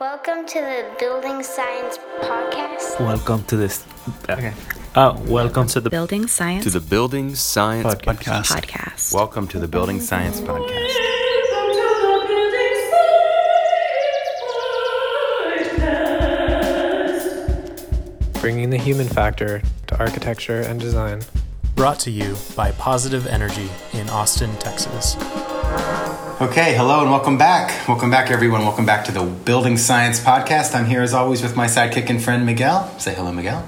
Welcome to the Building Science Podcast. Welcome to this. Okay. Uh, welcome to the Building Science to the Building Science Podcast. Podcast. Welcome to the Building Science Podcast. bringing the human factor to architecture and design. Brought to you by Positive Energy in Austin, Texas. Okay, hello and welcome back. Welcome back, everyone. Welcome back to the Building Science Podcast. I'm here as always with my sidekick and friend Miguel. Say hello, Miguel.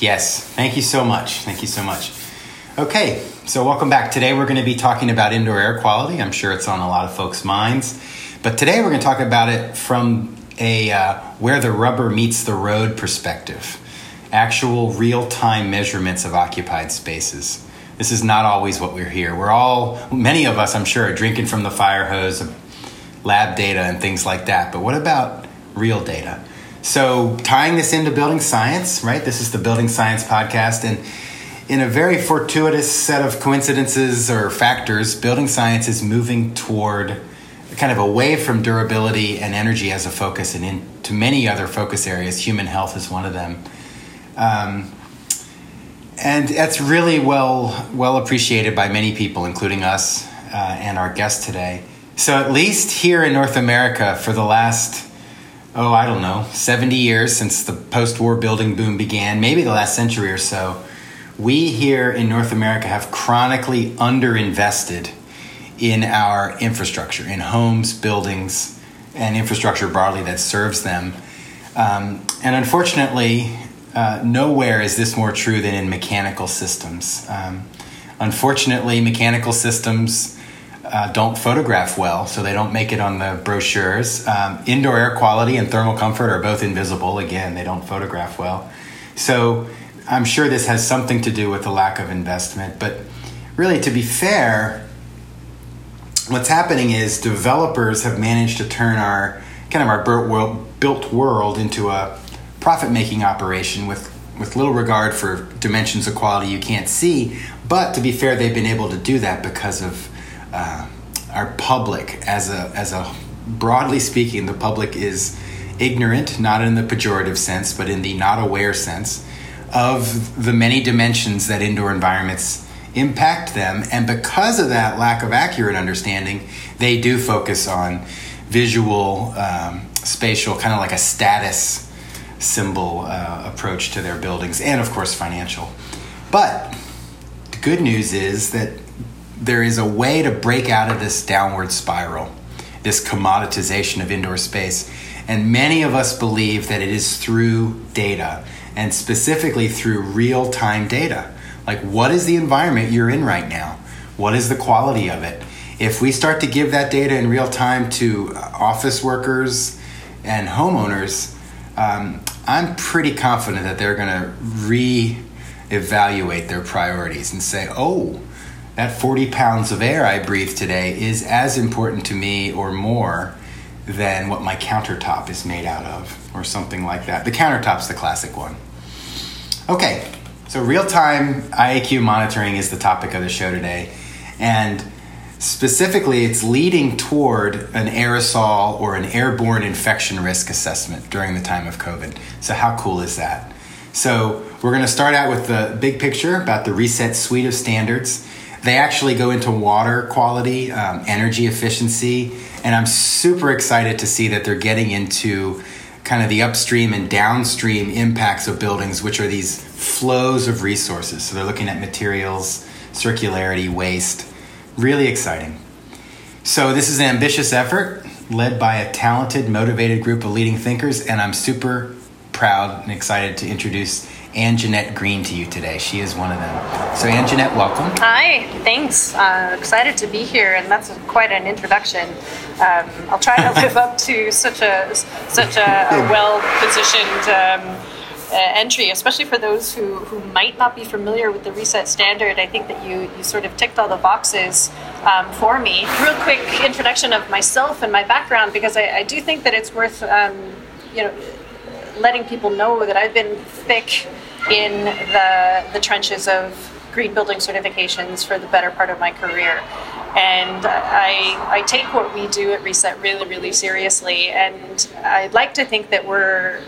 Yes, thank you so much. Thank you so much. Okay, so welcome back. Today we're going to be talking about indoor air quality. I'm sure it's on a lot of folks' minds. But today we're going to talk about it from a uh, where the rubber meets the road perspective. Actual real time measurements of occupied spaces. This is not always what we're here. We're all, many of us, I'm sure, are drinking from the fire hose, lab data, and things like that. But what about real data? So, tying this into building science, right? This is the Building Science podcast. And in a very fortuitous set of coincidences or factors, building science is moving toward kind of away from durability and energy as a focus and into many other focus areas. Human health is one of them. Um, and that's really well well appreciated by many people, including us uh, and our guest today. So, at least here in North America, for the last oh, I don't know, 70 years since the post war building boom began, maybe the last century or so, we here in North America have chronically underinvested in our infrastructure, in homes, buildings, and infrastructure broadly that serves them. Um, and unfortunately, uh, nowhere is this more true than in mechanical systems. Um, unfortunately, mechanical systems uh, don't photograph well, so they don't make it on the brochures. Um, indoor air quality and thermal comfort are both invisible. Again, they don't photograph well. So I'm sure this has something to do with the lack of investment. But really, to be fair, what's happening is developers have managed to turn our kind of our built world, into a profit making operation with with little regard for dimensions of quality you can't see. But to be fair, they've been able to do that because of uh, our public as a as a broadly speaking the public is ignorant not in the pejorative sense but in the not aware sense of the many dimensions that indoor environments impact them. And because of that lack of accurate understanding they do focus on visual um, spatial kind of like a status symbol uh, approach to their buildings and of course financial. But the good news is that there is a way to break out of this downward spiral, this commoditization of indoor space. And many of us believe that it is through data, and specifically through real time data. Like, what is the environment you're in right now? What is the quality of it? If we start to give that data in real time to office workers and homeowners, um, I'm pretty confident that they're going to re evaluate their priorities and say, oh, that 40 pounds of air I breathe today is as important to me or more than what my countertop is made out of, or something like that. The countertop's the classic one. Okay, so real time IAQ monitoring is the topic of the show today. And specifically, it's leading toward an aerosol or an airborne infection risk assessment during the time of COVID. So, how cool is that? So, we're going to start out with the big picture about the reset suite of standards. They actually go into water quality, um, energy efficiency, and I'm super excited to see that they're getting into kind of the upstream and downstream impacts of buildings, which are these flows of resources. So they're looking at materials, circularity, waste. Really exciting. So this is an ambitious effort led by a talented, motivated group of leading thinkers, and I'm super proud and excited to introduce Anjanette Green to you today. She is one of them. So, Ann Jeanette, welcome. Hi, thanks. Uh, excited to be here, and that's quite an introduction. Um, I'll try to live up to such a such a, a well positioned. Um, uh, entry, especially for those who, who might not be familiar with the reset standard. I think that you, you sort of ticked all the boxes um, for me. Real quick introduction of myself and my background, because I, I do think that it's worth um, you know letting people know that I've been thick in the the trenches of green building certifications for the better part of my career. And I, I take what we do at Reset really, really seriously. And I'd like to think that we're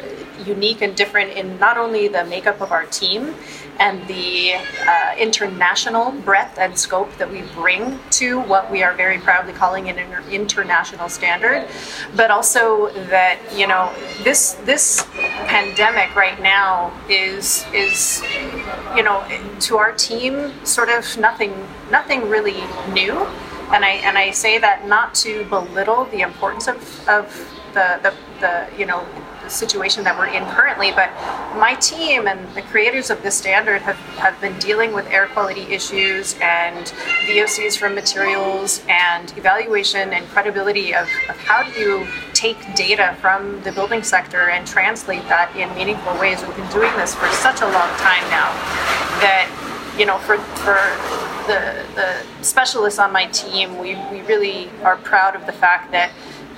unique and different in not only the makeup of our team and the uh, international breadth and scope that we bring to what we are very proudly calling an inter- international standard, but also that you know this this pandemic right now is is you know to our team sort of nothing nothing really new, and I and I say that not to belittle the importance of of the the, the you know situation that we're in currently, but my team and the creators of this standard have, have been dealing with air quality issues and VOCs from materials and evaluation and credibility of, of how do you take data from the building sector and translate that in meaningful ways. We've been doing this for such a long time now that you know, for, for the, the specialists on my team, we, we really are proud of the fact that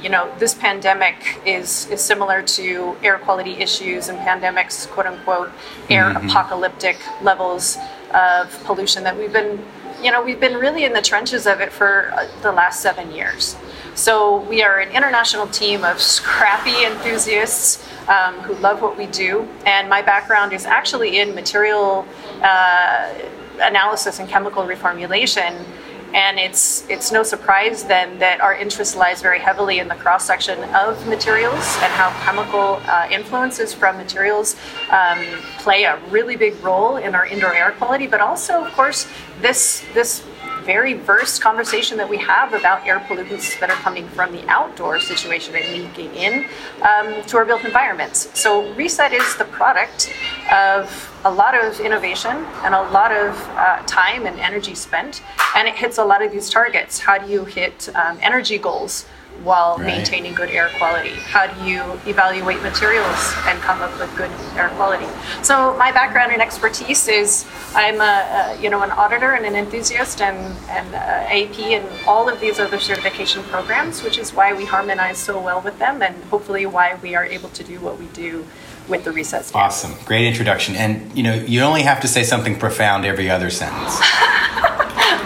you know, this pandemic is, is similar to air quality issues and pandemics, quote unquote, air mm-hmm. apocalyptic levels of pollution that we've been, you know, we've been really in the trenches of it for uh, the last seven years. So we are an international team of scrappy enthusiasts um, who love what we do. And my background is actually in material uh, analysis and chemical reformulation. And it's it's no surprise then that our interest lies very heavily in the cross section of materials and how chemical uh, influences from materials um, play a really big role in our indoor air quality. But also, of course, this this very versed conversation that we have about air pollutants that are coming from the outdoor situation and leaking in um, to our built environments. So Reset is the product of a lot of innovation and a lot of uh, time and energy spent, and it hits a lot of these targets. How do you hit um, energy goals? While right. maintaining good air quality? How do you evaluate materials and come up with good air quality? So my background and expertise is I'm a, a you know an auditor and an enthusiast and and uh, AP and all of these other certification programs, which is why we harmonize so well with them and hopefully why we are able to do what we do with the standard. Awesome, great introduction. And you know you only have to say something profound every other sentence.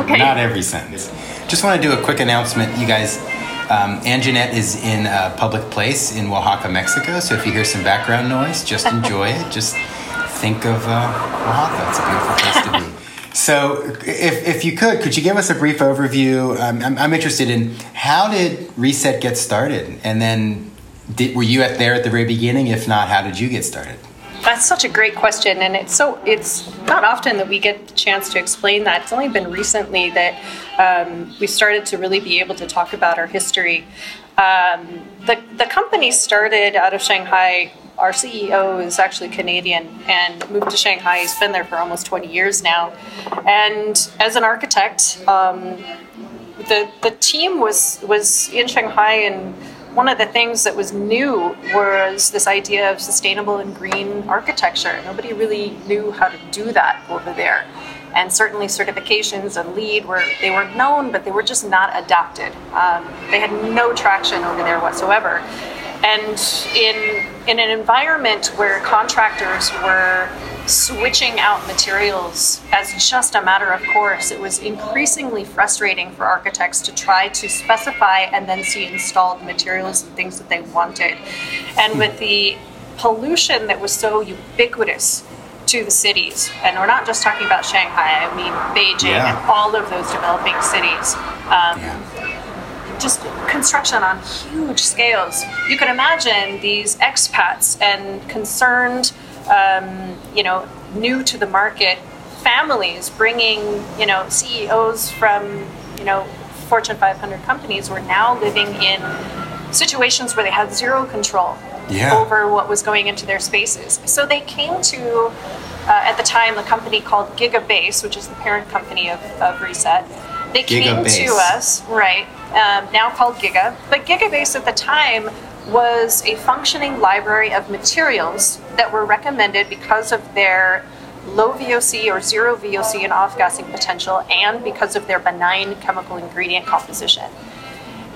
okay. Not every sentence. Just want to do a quick announcement, you guys. Um, Anjanette is in a public place in Oaxaca, Mexico. So if you hear some background noise, just enjoy it. Just think of uh, Oaxaca. It's a beautiful place to be. So, if, if you could, could you give us a brief overview? Um, I'm, I'm interested in how did Reset get started, and then did, were you at there at the very beginning? If not, how did you get started? That's such a great question, and it's so it's not often that we get the chance to explain that. It's only been recently that um, we started to really be able to talk about our history. Um, the the company started out of Shanghai. Our CEO is actually Canadian and moved to Shanghai. He's been there for almost 20 years now, and as an architect, um, the the team was was in Shanghai and one of the things that was new was this idea of sustainable and green architecture. Nobody really knew how to do that over there. And certainly certifications and LEED were they were known, but they were just not adopted. Um, they had no traction over there whatsoever. And in in an environment where contractors were switching out materials as just a matter of course, it was increasingly frustrating for architects to try to specify and then see installed materials and things that they wanted. And with the pollution that was so ubiquitous to the cities, and we're not just talking about Shanghai, I mean Beijing yeah. and all of those developing cities. Um, yeah just construction on huge scales. You can imagine these expats and concerned um, you know, new to the market families bringing, you know, CEOs from, you know, Fortune 500 companies were now living in situations where they had zero control yeah. over what was going into their spaces. So they came to, uh, at the time, the company called Gigabase, which is the parent company of, of Reset. They came to us, right, um, now called Giga, but Gigabase at the time was a functioning library of materials that were recommended because of their low VOC or zero VOC and off gassing potential and because of their benign chemical ingredient composition.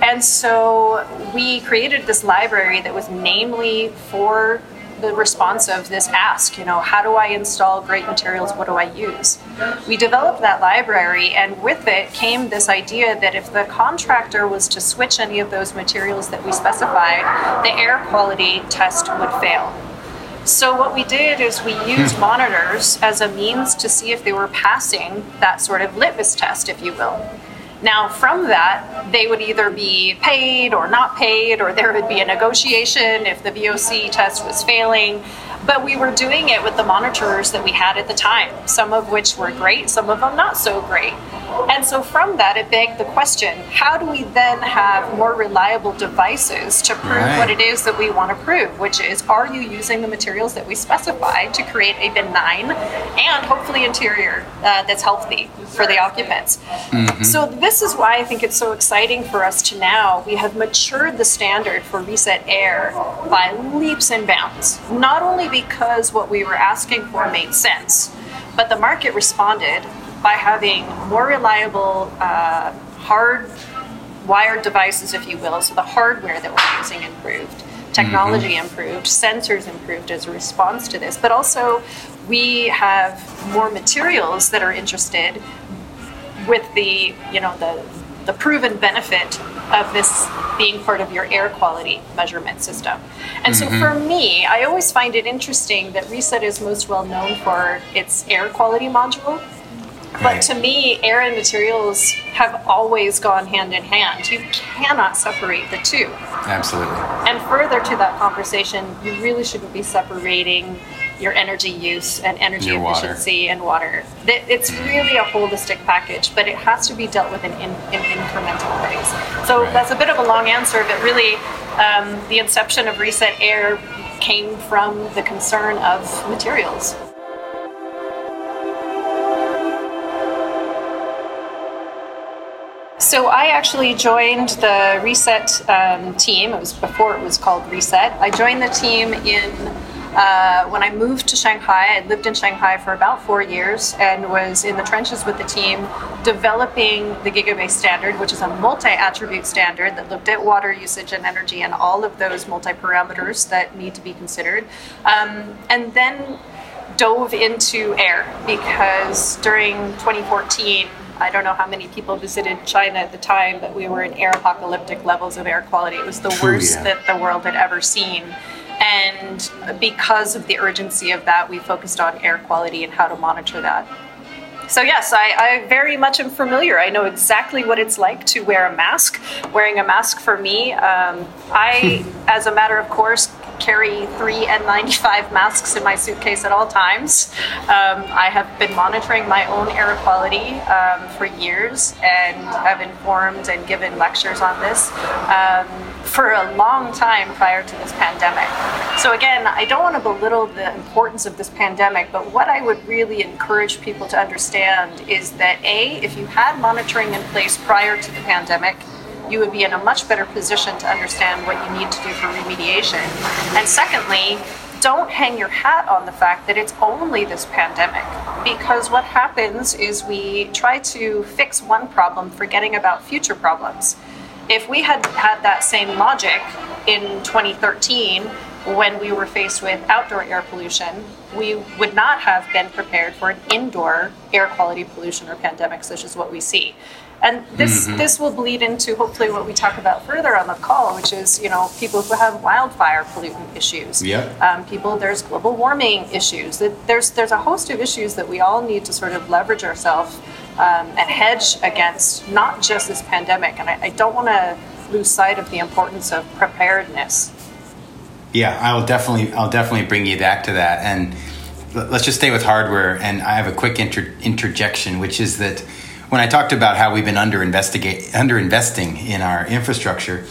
And so we created this library that was namely for the response of this ask, you know, how do I install great materials? What do I use? We developed that library, and with it came this idea that if the contractor was to switch any of those materials that we specified, the air quality test would fail. So, what we did is we hmm. used monitors as a means to see if they were passing that sort of litmus test, if you will. Now, from that, they would either be paid or not paid, or there would be a negotiation if the VOC test was failing. But we were doing it with the monitors that we had at the time, some of which were great, some of them not so great. And so from that, it begged the question how do we then have more reliable devices to prove Right. what it is that we want to prove, which is are you using the materials that we specify to create a benign and hopefully interior uh, that's healthy for the occupants? So, this is why I think it's so exciting for us to now. We have matured the standard for reset air by leaps and bounds, not only because what we were asking for made sense, but the market responded by having more reliable, uh, hard wired devices, if you will. So the hardware that we're using improved, technology improved, sensors improved as a response to this. But also, we have more materials that are interested with the you know the the proven benefit of this being part of your air quality measurement system. And so for mm-hmm. me, I always find it interesting that Reset is most well known for its air quality module. But to me, air and materials have always gone hand in hand. You cannot separate the two. Absolutely. And further to that conversation, you really shouldn't be separating your energy use and energy Your water. efficiency and water. It's really a holistic package, but it has to be dealt with in, in, in incremental ways. So Right. that's a bit of a long answer, but really, um, the inception of Reset Air came from the concern of materials. So I actually joined the Reset um, team. It was before it was called Reset. I joined the team in uh, when I moved to Shanghai. I lived in Shanghai for about four years and was in the trenches with the team developing the Gigabase standard, which is a multi-attribute standard that looked at water usage and energy and all of those multi-parameters that need to be considered. Um, and then dove into air because during 2014, I don't know how many people visited China at the time, but we were in air apocalyptic levels of air quality. It was the worst yeah. that the world had ever seen. And because of the urgency of that, we focused on air quality and how to monitor that. So yes, I, I very much am familiar. I know exactly what it's like to wear a mask. Wearing a mask for me, um, I, as a matter of course, carry three N95 masks in my suitcase at all times. Um, I have been monitoring my own air quality um, for years and have informed and given lectures on this um, for a long time prior to this pandemic. So again, I don't want to belittle the importance of this pandemic, but what I would really encourage people to understand is that A, if you had monitoring in place prior to the pandemic, you would be in a much better position to understand what you need to do for remediation. And secondly, don't hang your hat on the fact that it's only this pandemic. Because what happens is we try to fix one problem, forgetting about future problems. If we had had that same logic in 2013, when we were faced with outdoor air pollution, we would not have been prepared for an indoor air quality pollution or pandemic such as what we see. And this this will bleed into hopefully what we talk about further on the call, which is you know people who have wildfire pollutant issues. Yep. Um, people there's global warming issues. There's there's a host of issues that we all need to sort of leverage ourselves um, and hedge against, not just this pandemic. And I, I don't want to lose sight of the importance of preparedness. Yeah, I will definitely. I'll definitely bring you back to that. And let's just stay with hardware. And I have a quick inter- interjection, which is that when I talked about how we've been under investigate under investing in our infrastructure,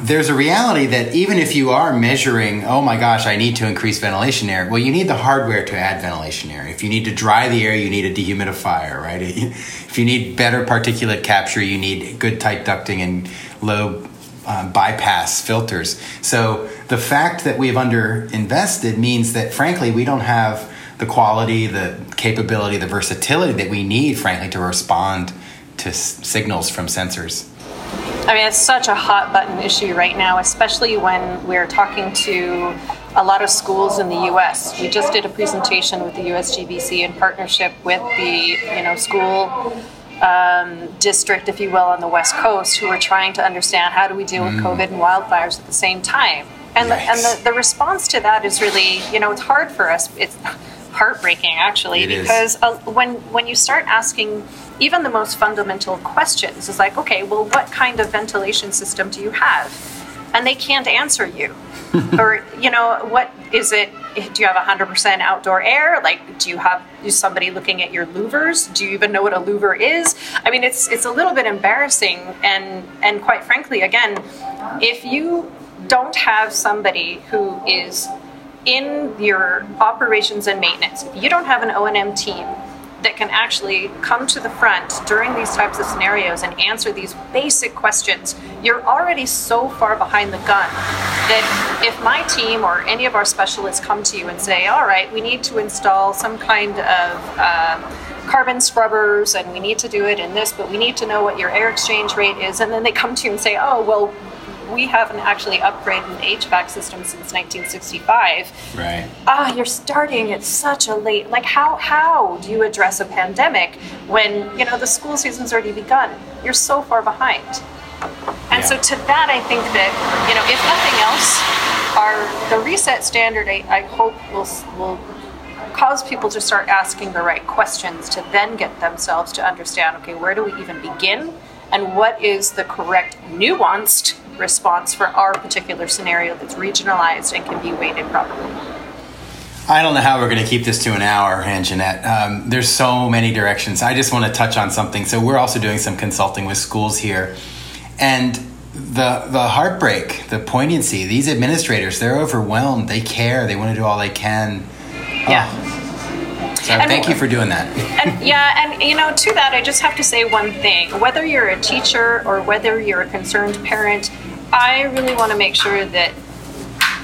there's a reality that even if you are measuring, oh my gosh, I need to increase ventilation air. Well, you need the hardware to add ventilation air. If you need to dry the air, you need a dehumidifier, right? If you need better particulate capture, you need good tight ducting and low um, bypass filters. So the fact that we've underinvested means that, frankly, we don't have the quality, the capability, the versatility that we need, frankly, to respond to s- signals from sensors. I mean, it's such a hot button issue right now, especially when we're talking to a lot of schools in the U.S. We just did a presentation with the USGBC in partnership with the you know school um, district, if you will, on the West Coast, who are trying to understand how do we deal with COVID and wildfires at the same time. And the, and the, the response to that is really, you know, it's hard for us. It's heartbreaking actually It because uh, when when you start asking even the most fundamental questions, is like, okay, well, what kind of ventilation system do you have? And they can't answer you. or you know, what is it? Do you have 100% outdoor air? Like, do you have is somebody looking at your louvers? Do you even know what a louver is? I mean, it's it's a little bit embarrassing, and and quite frankly, again, if you don't have somebody who is in your operations and maintenance, if you don't have an O&M team that can actually come to the front during these types of scenarios and answer these basic questions, you're already so far behind the gun that if my team or any of our specialists come to you and say, all right, we need to install some kind of um, carbon scrubbers and we need to do it in this, but we need to know what your air exchange rate is, and then they come to you and say, oh, well, we haven't actually upgraded an HVAC system since 1965 Right. ah, you're starting at such a late. Like, how how do you address a pandemic when you know the school season's already begun? You're so far behind. And so, to that, I think that you know, if nothing else, our the reset standard, I, I hope will will cause people to start asking the right questions to then get themselves to understand. Okay, where do we even begin? And what is the correct nuanced response for our particular scenario that's regionalized and can be weighted properly? I don't know how we're going to keep this to an hour, Anjanette. Um, there's so many directions. I just want to touch on something. So we're also doing some consulting with schools here, and the the heartbreak, the poignancy. These administrators, they're overwhelmed. They care. They want to do all they can. Yeah. So And- thank you for doing that. and yeah, and you know, to that, I just have to say one thing. Whether you're a teacher or whether you're a concerned parent, I really want to make sure that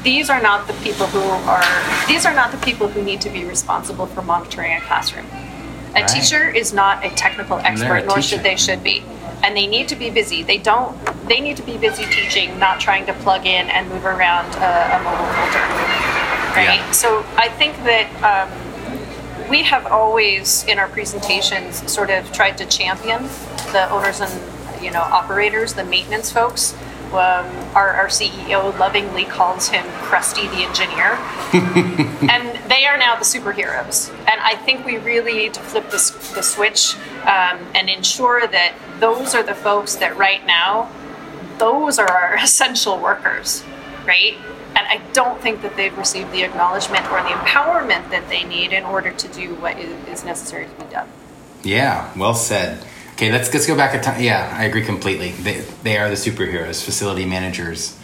these are not the people who are these are not the people who need to be responsible for monitoring a classroom. A Right. teacher is not a technical They're a expert, nor teacher. should they should be. And they need to be busy. They don't. They need to be busy teaching, not trying to plug in and move around a, a mobile filter. Right. Yeah. So I think that um, we have always in our presentations sort of tried to champion the owners and you know operators the maintenance folks. Um, our, our ceo lovingly calls him krusty the engineer. And they are now the superheroes. And i think we really need to flip this, the switch um, and ensure that those are the folks that right now those are our essential workers, right? And I don't think that they've received the acknowledgement or the empowerment that they need in order to do what is, necessary to be done. Yeah, well said. Okay, let's let's go back a time. Yeah, I agree completely. They they are the superheroes, facility managers.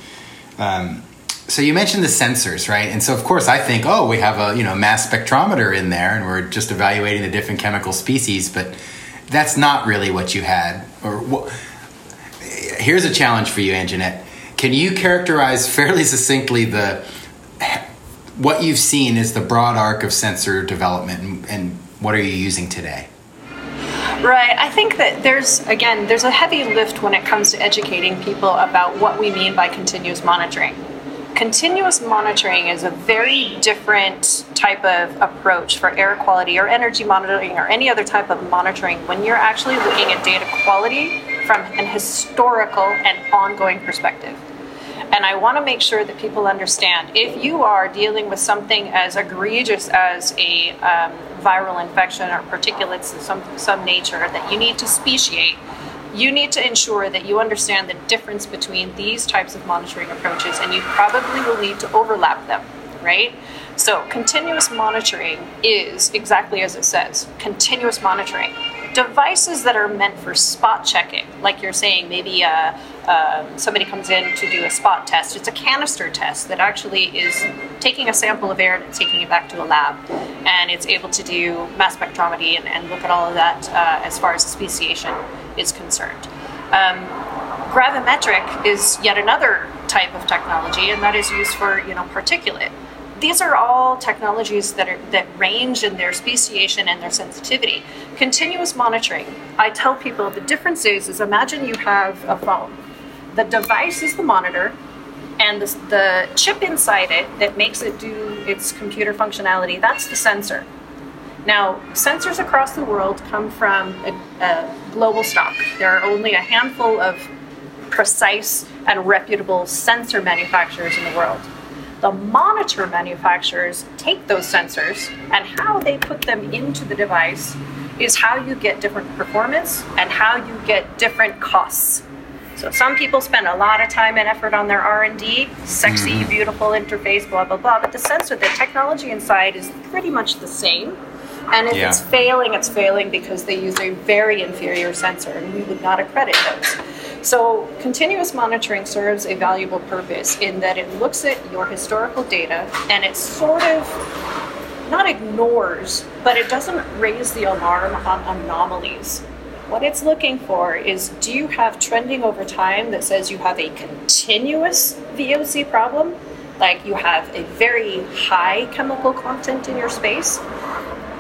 Um, so you mentioned the sensors, right? And so of course I think, oh, we have a you know mass spectrometer in there, and we're just evaluating the different chemical species, but that's not really what you had. Or wha- here's a challenge for you, Anjanette. Can you characterize fairly succinctly the what you've seen is the broad arc of sensor development, and, and what are you using today? Right. I think that there's, again, there's a heavy lift when it comes to educating people about what we mean by continuous monitoring. Continuous monitoring is a very different type of approach for air quality or energy monitoring or any other type of monitoring when you're actually looking at data quality from an historical and ongoing perspective. And I want to make sure that people understand if you are dealing with something as egregious as a um, viral infection or particulates of some, some nature that you need to speciate, you need to ensure that you understand the difference between these types of monitoring approaches, and you probably will need to overlap them, right? So, continuous monitoring is exactly as it says continuous monitoring. Devices that are meant for spot checking, like you're saying, maybe uh, uh, somebody comes in to do a spot test. It's a canister test that actually is taking a sample of air and it's taking it back to a lab. And it's able to do mass spectrometry and, and look at all of that uh, as far as speciation is concerned. Um, Gravimetric is yet another type of technology, and that is used for you know particulate. These are all technologies that are that range in their speciation and their sensitivity. Continuous monitoring. I tell people the difference is is imagine you have a phone. The device is the monitor, and the, the chip inside it that makes it do its computer functionality that's the sensor. Now, sensors across the world come from a, a global stock. There are only a handful of precise and reputable sensor manufacturers in the world. The monitor manufacturers take those sensors and how they put them into the device is how you get different performance and how you get different costs. So some people spend a lot of time and effort on their R&D, sexy, Mm-hmm. beautiful interface, blah blah blah. But the sensor, the technology inside is pretty much the same. And if Yeah. it's failing, it's failing because they use a very inferior sensor, and we would not accredit those. So continuous monitoring serves a valuable purpose in that it looks at your historical data and it sort of not ignores, but it doesn't raise the alarm on anomalies. What it's looking for is do you have trending over time that says you have a continuous VOC problem? Like you have a very high chemical content in your space?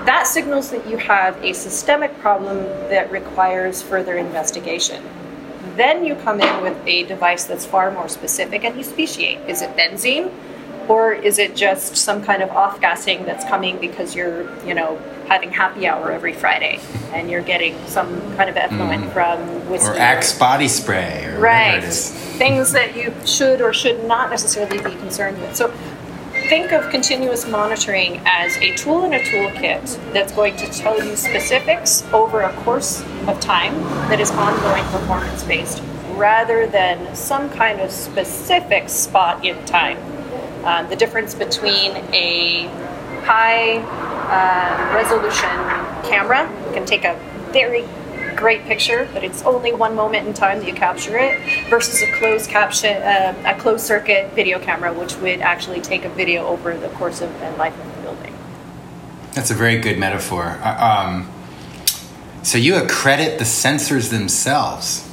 That signals that you have a systemic problem that requires further investigation. Then you come in with a device that's far more specific and you speciate. Is it benzene? Or is it just some kind of off gassing that's coming because you're, you know, having happy hour every Friday and you're getting some kind of effluent mm. from whiskey? Or Axe body spray or Right. whatever it is. Things that you should or should not necessarily be concerned with. So think of continuous monitoring as a tool in a toolkit that's going to tell you specifics over a course of time that is ongoing performance based rather than some kind of specific spot in time. Uh, the difference between a high uh, resolution camera can take a very great picture, but it's only one moment in time that you capture it, versus a closed caption, uh, a closed circuit video camera, which would actually take a video over the course of and life of the building. That's a very good metaphor. Uh, Um, so you accredit the sensors themselves.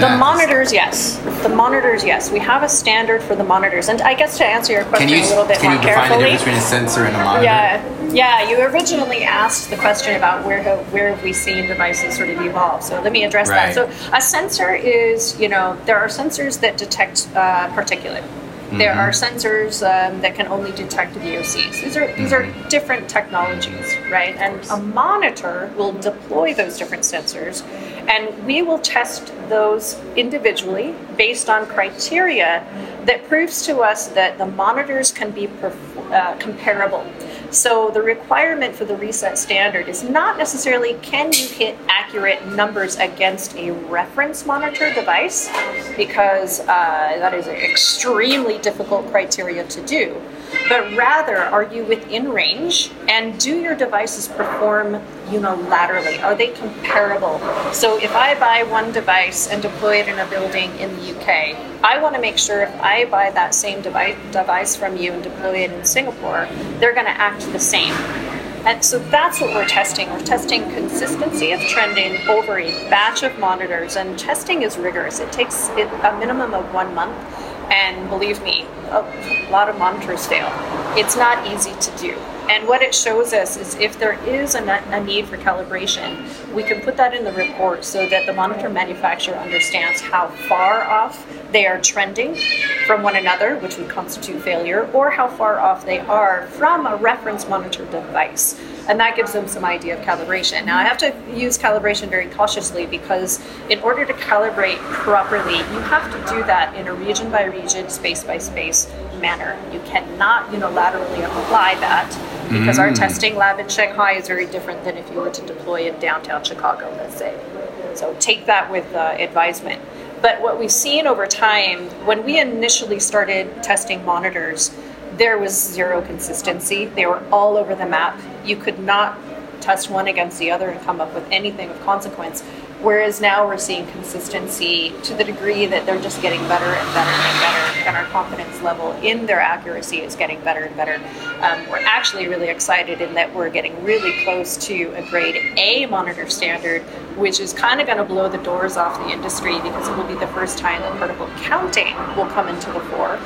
The monitors, yes. The monitors, yes. We have a standard for the monitors, and I guess to answer your question you a little bit can more you define the difference between a sensor and a monitor? Yeah, yeah. You originally asked the question about where have, where have we seen devices sort of evolve. So let me address Right. that. So a sensor is, you know, there are sensors that detect uh, particulate. There Mm-hmm. are sensors um, that can only detect VOCs. These are these are Mm-hmm. different technologies, right? And a monitor will deploy those different sensors, and we will test those individually based on criteria that proves to us that the monitors can be perf- uh, comparable. So the requirement for the reset standard is not necessarily can you hit accurate numbers against a reference monitor device, because uh, that is an extremely difficult criteria to do, but rather are you within range and do your devices perform unilaterally? Are they comparable? So if I buy one device and deploy it in a building in the UK, I want to make sure if I buy that same device, device from you and deploy it in Singapore, they're going to act the same. And so that's what we're testing. We're testing consistency of trending over a batch of monitors, and testing is rigorous. It takes a minimum of one month, and believe me, a lot of monitors fail. It's not easy to do. And what it shows us is if there is a, need for calibration, we can put that in the report so that the monitor manufacturer understands how far off they are trending from one another, which would constitute failure, or how far off they are from a reference monitor device. And that gives them some idea of calibration. Now, I have to use calibration very cautiously because in order to calibrate properly, you have to do that in a region by region, space by space manner. You cannot unilaterally apply that because our testing lab in Shanghai is very different than if you were to deploy in downtown Chicago, let's say. So take that with uh, advisement. But what we've seen over time, when we initially started testing monitors, there was zero consistency. They were all over the map. You could not test one against the other and come up with anything of consequence. Whereas now we're seeing consistency to the degree that they're just getting better and better and better, and our confidence level in their accuracy is getting better and better. Um, we're actually really excited in that we're getting really close to a grade A monitor standard, which is kind of going to blow the doors off the industry because it will be the first time that particle counting will come into the fore.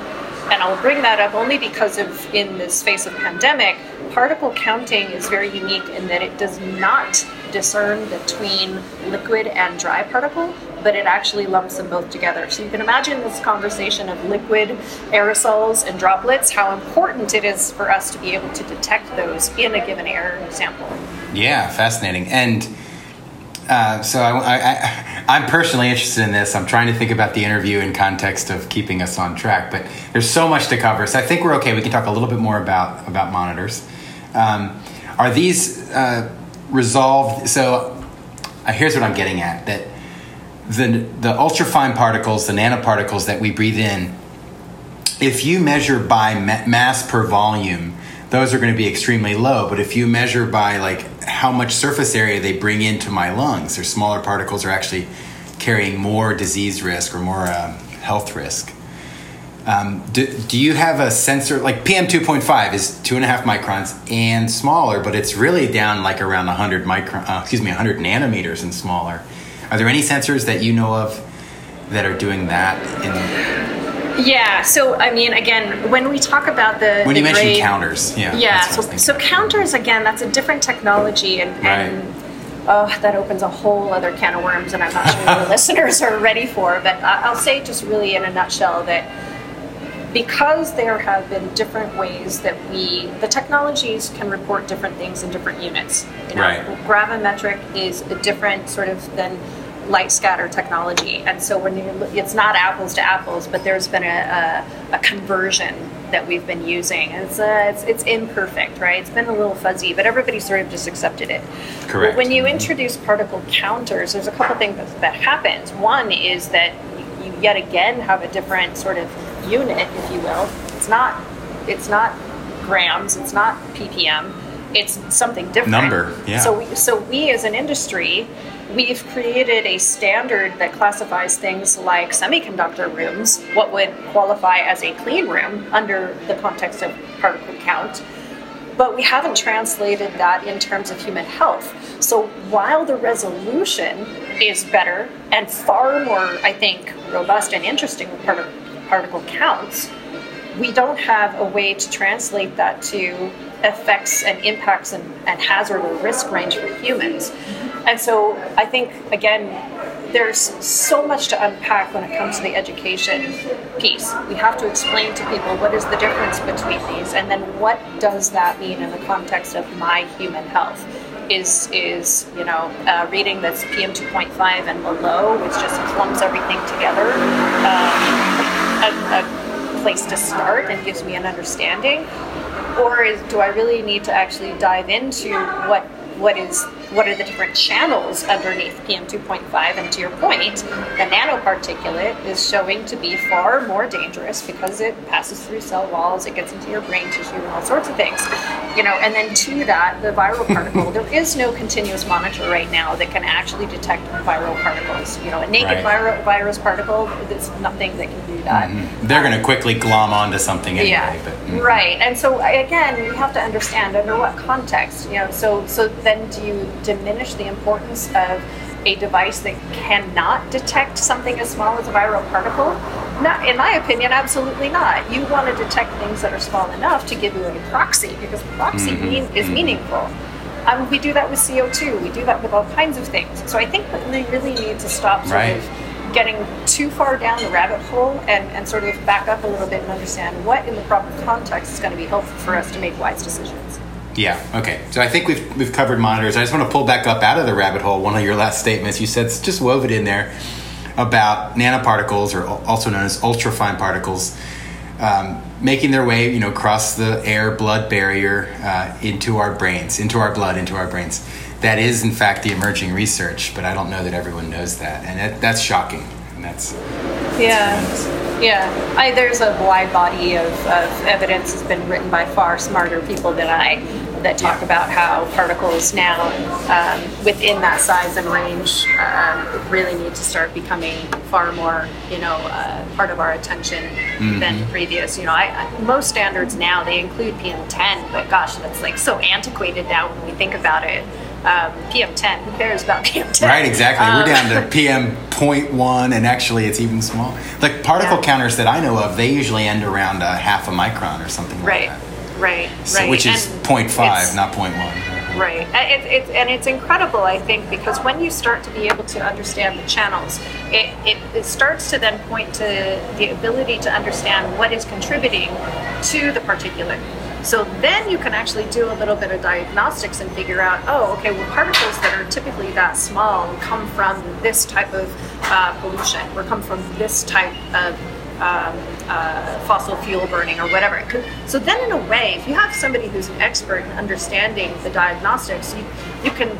And I'll bring that up only because of in this space of pandemic, particle counting is very unique in that it does not discern between liquid and dry particle, but it actually lumps them both together. So you can imagine this conversation of liquid aerosols and droplets, how important it is for us to be able to detect those in a given air sample. Yeah, fascinating. And uh, so I, I'm personally interested in this. I'm trying to think about the interview in context of keeping us on track, but there's so much to cover. So I think we're okay. We can talk a little bit more about about monitors. Um, are these uh, resolved? So uh, here's what I'm getting at: that the the ultrafine particles, the nanoparticles that we breathe in, if you measure by ma- mass per volume, those are going to be extremely low. But if you measure by like how much surface area they bring into my lungs, their smaller particles are actually carrying more disease risk or more um, health risk. Um, do, do you have a sensor like PM two point five is two and a half microns and smaller, but it's really down like around hundred micron, uh, excuse me, hundred nanometers and smaller. Are there any sensors that you know of that are doing that? In Yeah. So I mean, again, when we talk about the when the you mention counters, yeah, yeah. that's what I So, so counters again, that's a different technology, and, and oh, that opens a whole other can of worms, and I'm not sure the listeners are ready for. But I'll say just really in a nutshell that because there have been different ways that we the technologies can report different things in different units. You know, Right. gravimetric is a different sort of than light scatter technology, and so when you, it's not apples to apples, but there's been a, a, a conversion that we've been using. It's, uh, it's it's imperfect, right? It's been a little fuzzy, but everybody sort of just accepted it. Correct. When you introduce particle counters, there's a couple things that, that happens. One is that you, you yet again have a different sort of unit, if you will. It's not it's not grams, it's not ppm, it's something different. Number, yeah. So we, so we as an industry, we've created a standard that classifies things like semiconductor rooms, what would qualify as a clean room under the context of particle count but we haven't translated that in terms of human health. So while the resolution is better and far more, I think, robust and interesting with partic- particle counts, we don't have a way to translate that to effects and impacts and, and hazard or risk range for humans. And so I think, again, there's so much to unpack when it comes to the education piece. We have to explain to people what is the difference between these, and then what does that mean in the context of my human health. Is is you know uh, reading that's PM two point five and below, which just clumps everything together, um, a, a place to start and gives me an understanding, or is, do I really need to actually dive into what what is what are the different channels underneath PM 2.5 and to your point the nanoparticulate is showing to be far more dangerous because it passes through cell walls it gets into your brain tissue and all sorts of things you know and then to that the viral particle there is no continuous monitor right now that can actually detect viral particles you know a naked Right. viral virus particle there's nothing that can do that They're going to quickly glom onto something anyway. yeah, But, mm. right. And so again, we have to understand under what context. You know, so so then do you diminish the importance of a device that cannot detect something as small as a viral particle? Not, in my opinion, absolutely not. You want to detect things that are small enough to give you a proxy because proxy Mm-hmm. mean, is meaningful. Um, we do that with CO2. We do that with all kinds of things. So I think that we really need to stop sort Right. of getting too far down the rabbit hole and, and sort of back up a little bit and understand what in the proper context is going to be helpful for us to make wise decisions. Yeah. Okay. So I think we've we've covered monitors. I just want to pull back up out of the rabbit hole. One of your last statements, you said just wove it in there about nanoparticles, or also known as ultrafine particles, um, making their way, you know, across the air-blood barrier uh, into our brains, into our blood, into our brains. That is, in fact, the emerging research, but I don't know that everyone knows that, and that, that's shocking. And that's Yeah, yeah. I, there's a wide body of, of evidence has been written by far smarter people than I that talk about how particles now um, within that size and range um, really need to start becoming far more, you know, uh, part of our attention than previous. You know, I, I- most standards now they include PM10, but gosh, that's like so antiquated now when we think about it. Um, PM10, who cares about PM10? Right, exactly. We're Um, down to PM 0.1, and actually it's even small. Like particle Yeah. counters that I know of, they usually end around a half a micron or something Right, like that. Right, So, right. which is And 0.5, not 0.1. Right, and it, it's and it's incredible, I think, because when you start to be able to understand the channels, it, it, it starts to then point to the ability to understand what is contributing to the particulate. So then you can actually do a little bit of diagnostics and figure out, oh, okay, well, particles that are typically that small come from this type of uh, pollution, or come from this type of um, uh, fossil fuel burning or whatever. It could- So then, in a way, if you have somebody who's an expert in understanding the diagnostics, you, you can,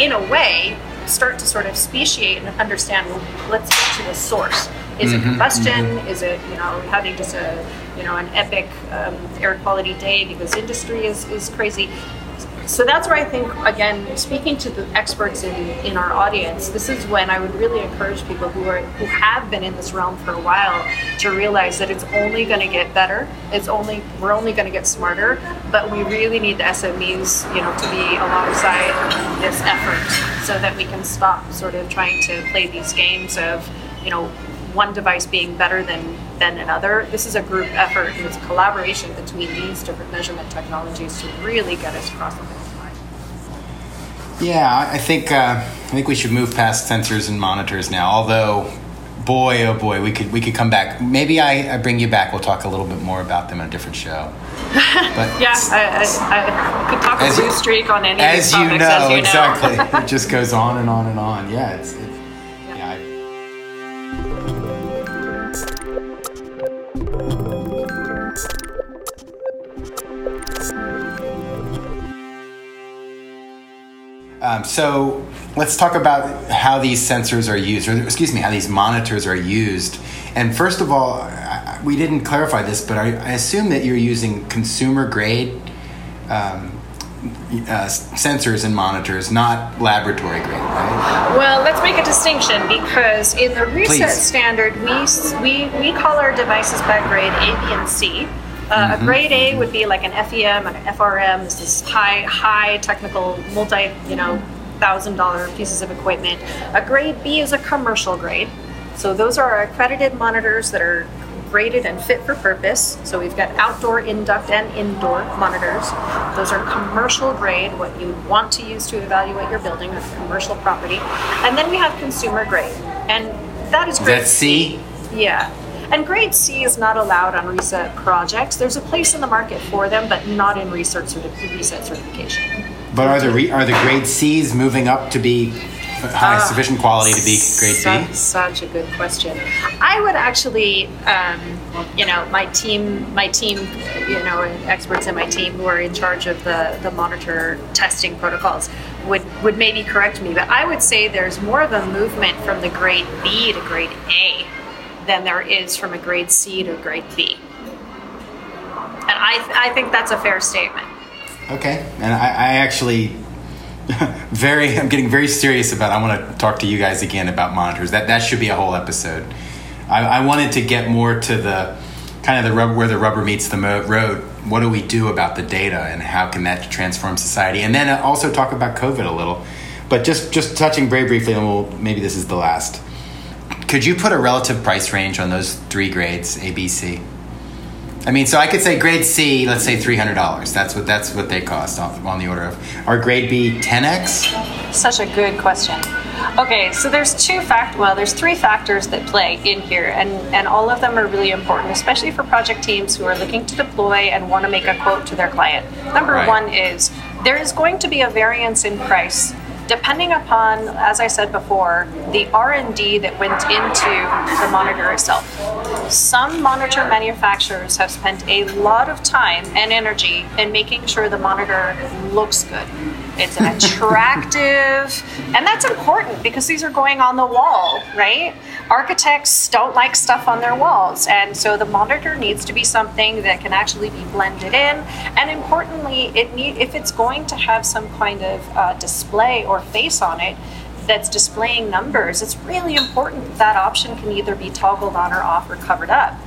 in a way, start to sort of speciate and understand. Well, let's get to the source. Is it combustion? Is it you know having just a you know an epic um, air quality day because industry is is crazy? So that's where I think, again, speaking to the experts in, in our audience, this is when I would really encourage people who are who have been in this realm for a while to realize that it's only going to get better. It's only we're only going to get smarter, but we really need the SMEs, you know, to be alongside this effort so that we can stop sort of trying to play these games of, you know, one device being better than than another. This is a group effort and it's collaboration between these different measurement technologies to really get us across the finish line. Yeah, I think uh, I think we should move past sensors and monitors now. Although, boy, oh boy, we could we could come back. Maybe I, I bring you back. We'll talk a little bit more about them on a different show. But Yeah, I, I, I could talk a blue streak on any as of you know, as you know. exactly, it just goes on and on and on. Yeah, it's, it's Um, so let's talk about how these sensors are used, or excuse me, how these monitors are used. And first of all, I, we didn't clarify this, but I, I assume that you're using consumer grade um, uh, sensors and monitors, not laboratory grade, right? Well, let's make a distinction because in the reset Please. standard, we, we we call our devices by grade A, B, and C. Uh, Mm-hmm. A grade A would be like an FEM and an FRM. This is high high technical, multi you know thousand dollar pieces of equipment. A grade B is a commercial grade. So those are our accredited monitors that are graded and fit for purpose. So we've got outdoor induct and indoor monitors. Those are commercial grade, what you want to use to evaluate your building, or commercial property. And then we have consumer grade. And that is grade That's C? Yeah. And grade C is not allowed on reset projects. There's a place in the market for them, but not in research certi- reset certification. But are the re, are the grade C's moving up to be high sufficient quality to be grade Such, B? such a good question. I would actually, um, you know, my team, my team, you know, experts in my team who are in charge of the the monitor testing protocols would would maybe correct me, but I would say there's more of a movement from the grade B to grade A than there is from a grade C to a grade B. And I, I think that's a fair statement. Okay, and I, I actually very I'm getting very serious about. I want to talk to you guys again about monitors. That that should be a whole episode. I, I wanted to get more to the kind of the rub, where the rubber meets the mo- road. What do we do about the data, and how can that transform society? And then uh, also talk about COVID a little. But just just touching very briefly, and we'll maybe this is the last. Could you put a relative price range on those three grades, A, B, C? I mean, so I could say grade C, let's say three hundred dollars. That's what that's what they cost on, on the order of. Our grade B, ten x. Such a good question. Okay, so there's two fact well, there's three factors that play in here, and and all of them are really important, especially for project teams who are looking to deploy and want to make a quote to their client. Number Right. one is there is going to be a variance in price depending upon, as I said before, the R and D that went into the monitor itself. Some monitor manufacturers have spent a lot of time and energy in making sure the monitor looks good. It's an attractive, and that's important because these are going on the wall, right? Architects don't like stuff on their walls, and so the monitor needs to be something that can actually be blended in. And importantly, it need if it's going to have some kind of uh, display or face on it that's displaying numbers, it's really important that that option can either be toggled on or off or covered up.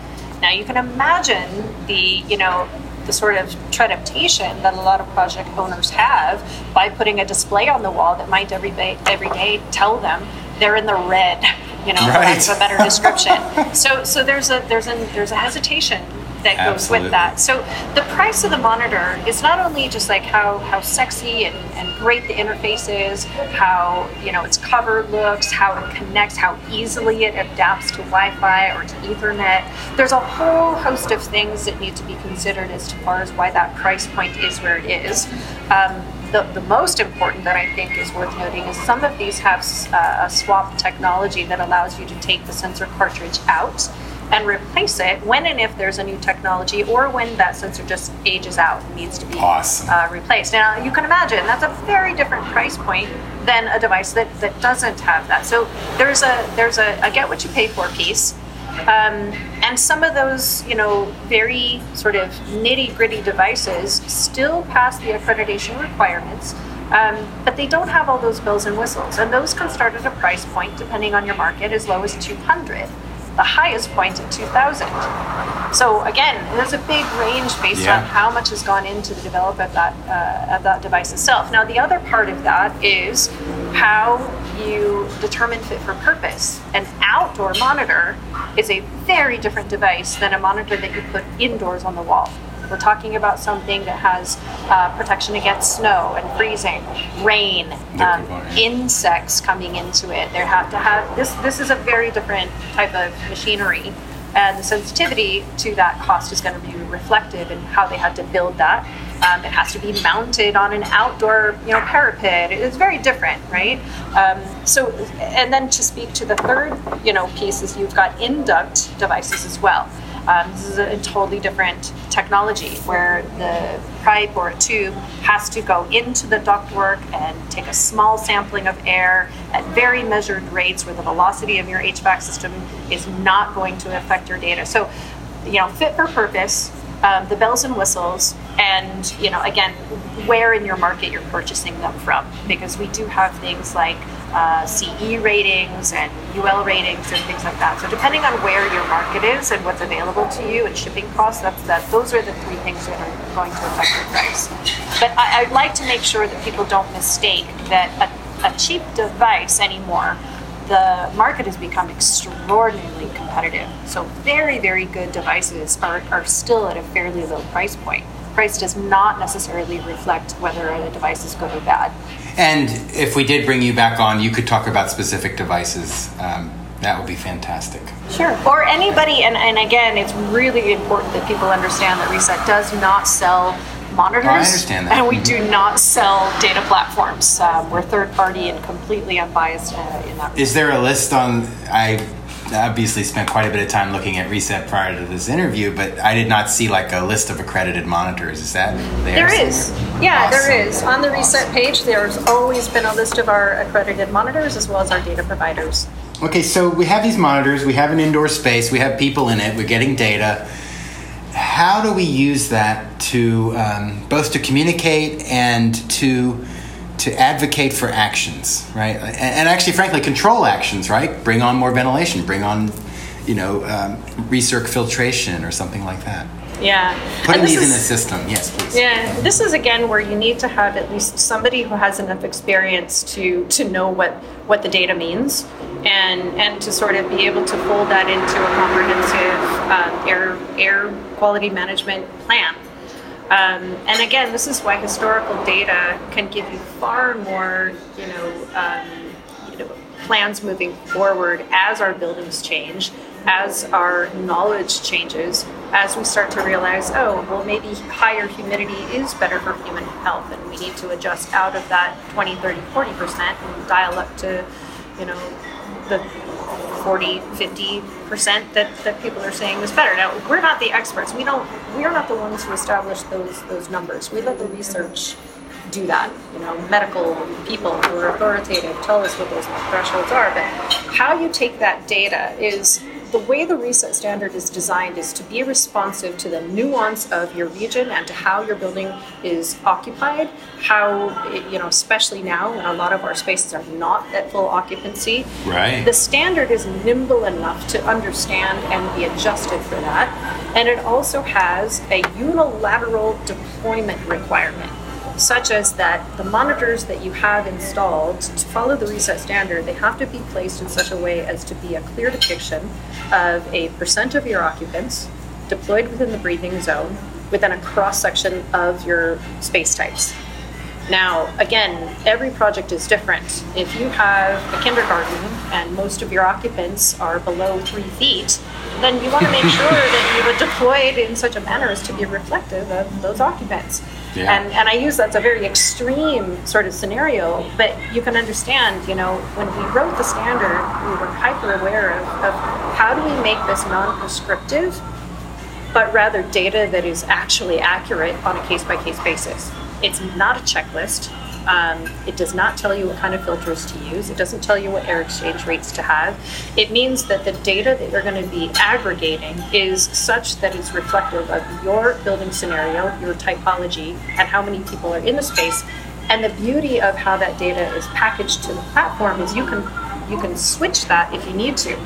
Now you can imagine the, you know, the sort of trepidation that a lot of project owners have by putting a display on the wall that might every day, every day tell them they're in the red, you know, lack of a better description. so, so there's a there's a there's a hesitation that goes with that. So the price of the monitor is not only just like how how sexy and, and great the interface is, how you know its cover looks, how it connects, how easily it adapts to Wi-Fi or to Ethernet. There's a whole host of things that need to be considered as far as why that price point is where it is. Um, the, the most important that I think is worth noting is some of these have uh, a swap technology that allows you to take the sensor cartridge out and replace it when and if there's a new technology or when that sensor just ages out and needs to be Awesome. uh, replaced. Now, you can imagine that's a very different price point than a device that, that doesn't have that. So there's a there's a, a get what you pay for piece. Um, and some of those, you know, very sort of nitty gritty devices still pass the accreditation requirements, um, but they don't have all those bells and whistles. And those can start at a price point, depending on your market, as low as 200 the highest point at 2000 so again there's a big range based Yeah. on how much has gone into the development of that uh, of that device itself. Now the other part of that is how you determine fit for purpose. An outdoor monitor is a very different device than a monitor that you put indoors on the wall we're talking about something that has uh, protection against snow and freezing, rain, um, insects coming into it. They have to have this. This is a very different type of machinery, and the sensitivity to that cost is going to be reflective in how they had to build that. Um, it has to be mounted on an outdoor, you know, parapet. It's very different, right? Um, so, and then to speak to the third, you know, piece is you've got induct devices as well. Um, this is a totally different technology where the pipe or a tube has to go into the ductwork and take a small sampling of air at very measured rates where the velocity of your HVAC system is not going to affect your data. So, you know, fit for purpose, um, the bells and whistles, and, you know, again, where in your market you're purchasing them from. Because we do have things like uh, CE ratings and UL ratings and things like that. So depending on where your market is and what's available to you and shipping costs, that's that. Those are the three things that are going to affect your price. But I, I'd like to make sure that people don't mistake that a, a cheap device anymore. The market has become extraordinarily competitive. So very, very good devices are, are still at a fairly low price point. Price does not necessarily reflect whether a device is good or bad. And if we did bring you back on, you could talk about specific devices. Um, that would be fantastic. Sure. Or anybody, and, and again, it's really important that people understand that Reset does not sell monitors. I understand that. And we do not sell data platforms. Um, we're third party and completely unbiased uh, in that. Is there a list on? I obviously spent quite a bit of time looking at Reset prior to this interview, but I did not see like a list of accredited monitors. Is that there? There is. Yeah, there Awesome. is. On the Reset page, there's always been a list of our accredited monitors as well as our data providers. Okay, so we have these monitors, we have an indoor space, we have people in it, we're getting data. How do we use that to um, both to communicate and to to advocate for actions, right? And, and actually, frankly, control actions, right? Bring on more ventilation, bring on, you know, um, recirc filtration or something like that. Yeah. Putting these in is- the system, yes, please. Yeah, this is again where you need to have at least somebody who has enough experience to to know what what the data means, and and to sort of be able to fold that into a comprehensive um, air air quality management plan. Um, and again, this is why historical data can give you far more, you know, um, you know, plans moving forward as our buildings change, as our knowledge changes, as we start to realize, oh, well, maybe higher humidity is better for human health, and we need to adjust out of that 20, 30, 40% and dial up to, you know, the 40, 50% that, that people are saying is better. Now, we're not the experts. We don't, we are not the ones who establish those, those numbers. We let the research do that. You know, medical people who are authoritative tell us what those thresholds are. But how you take that data is the way the reset standard is designed is to be responsive to the nuance of your region and to how your building is occupied how it, you know especially now when a lot of our spaces are not at full occupancy. Right. the standard is nimble enough to understand and be adjusted for that. And it also has a unilateral deployment requirement such as that the monitors that you have installed to follow the reset standard, they have to be placed in such a way as to be a clear depiction of a percent of your occupants deployed within the breathing zone within a cross section of your space types. Now, again, every project is different. If you have a kindergarten and most of your occupants are below three feet, then you want to make sure that you are deployed in such a manner as to be reflective of those occupants. Yeah. And, and I use that's a very extreme sort of scenario, but you can understand, you know, when we wrote the standard, we were hyper aware of, of how do we make this non prescriptive but rather data that is actually accurate on a case by case basis. It's not a checklist. Um, it does not tell you what kind of filters to use. It doesn't tell you what air exchange rates to have. It means that the data that you're going to be aggregating is such that it's reflective of your building scenario, your typology, and how many people are in the space. And the beauty of how that data is packaged to the platform is you can you can switch that if you need to.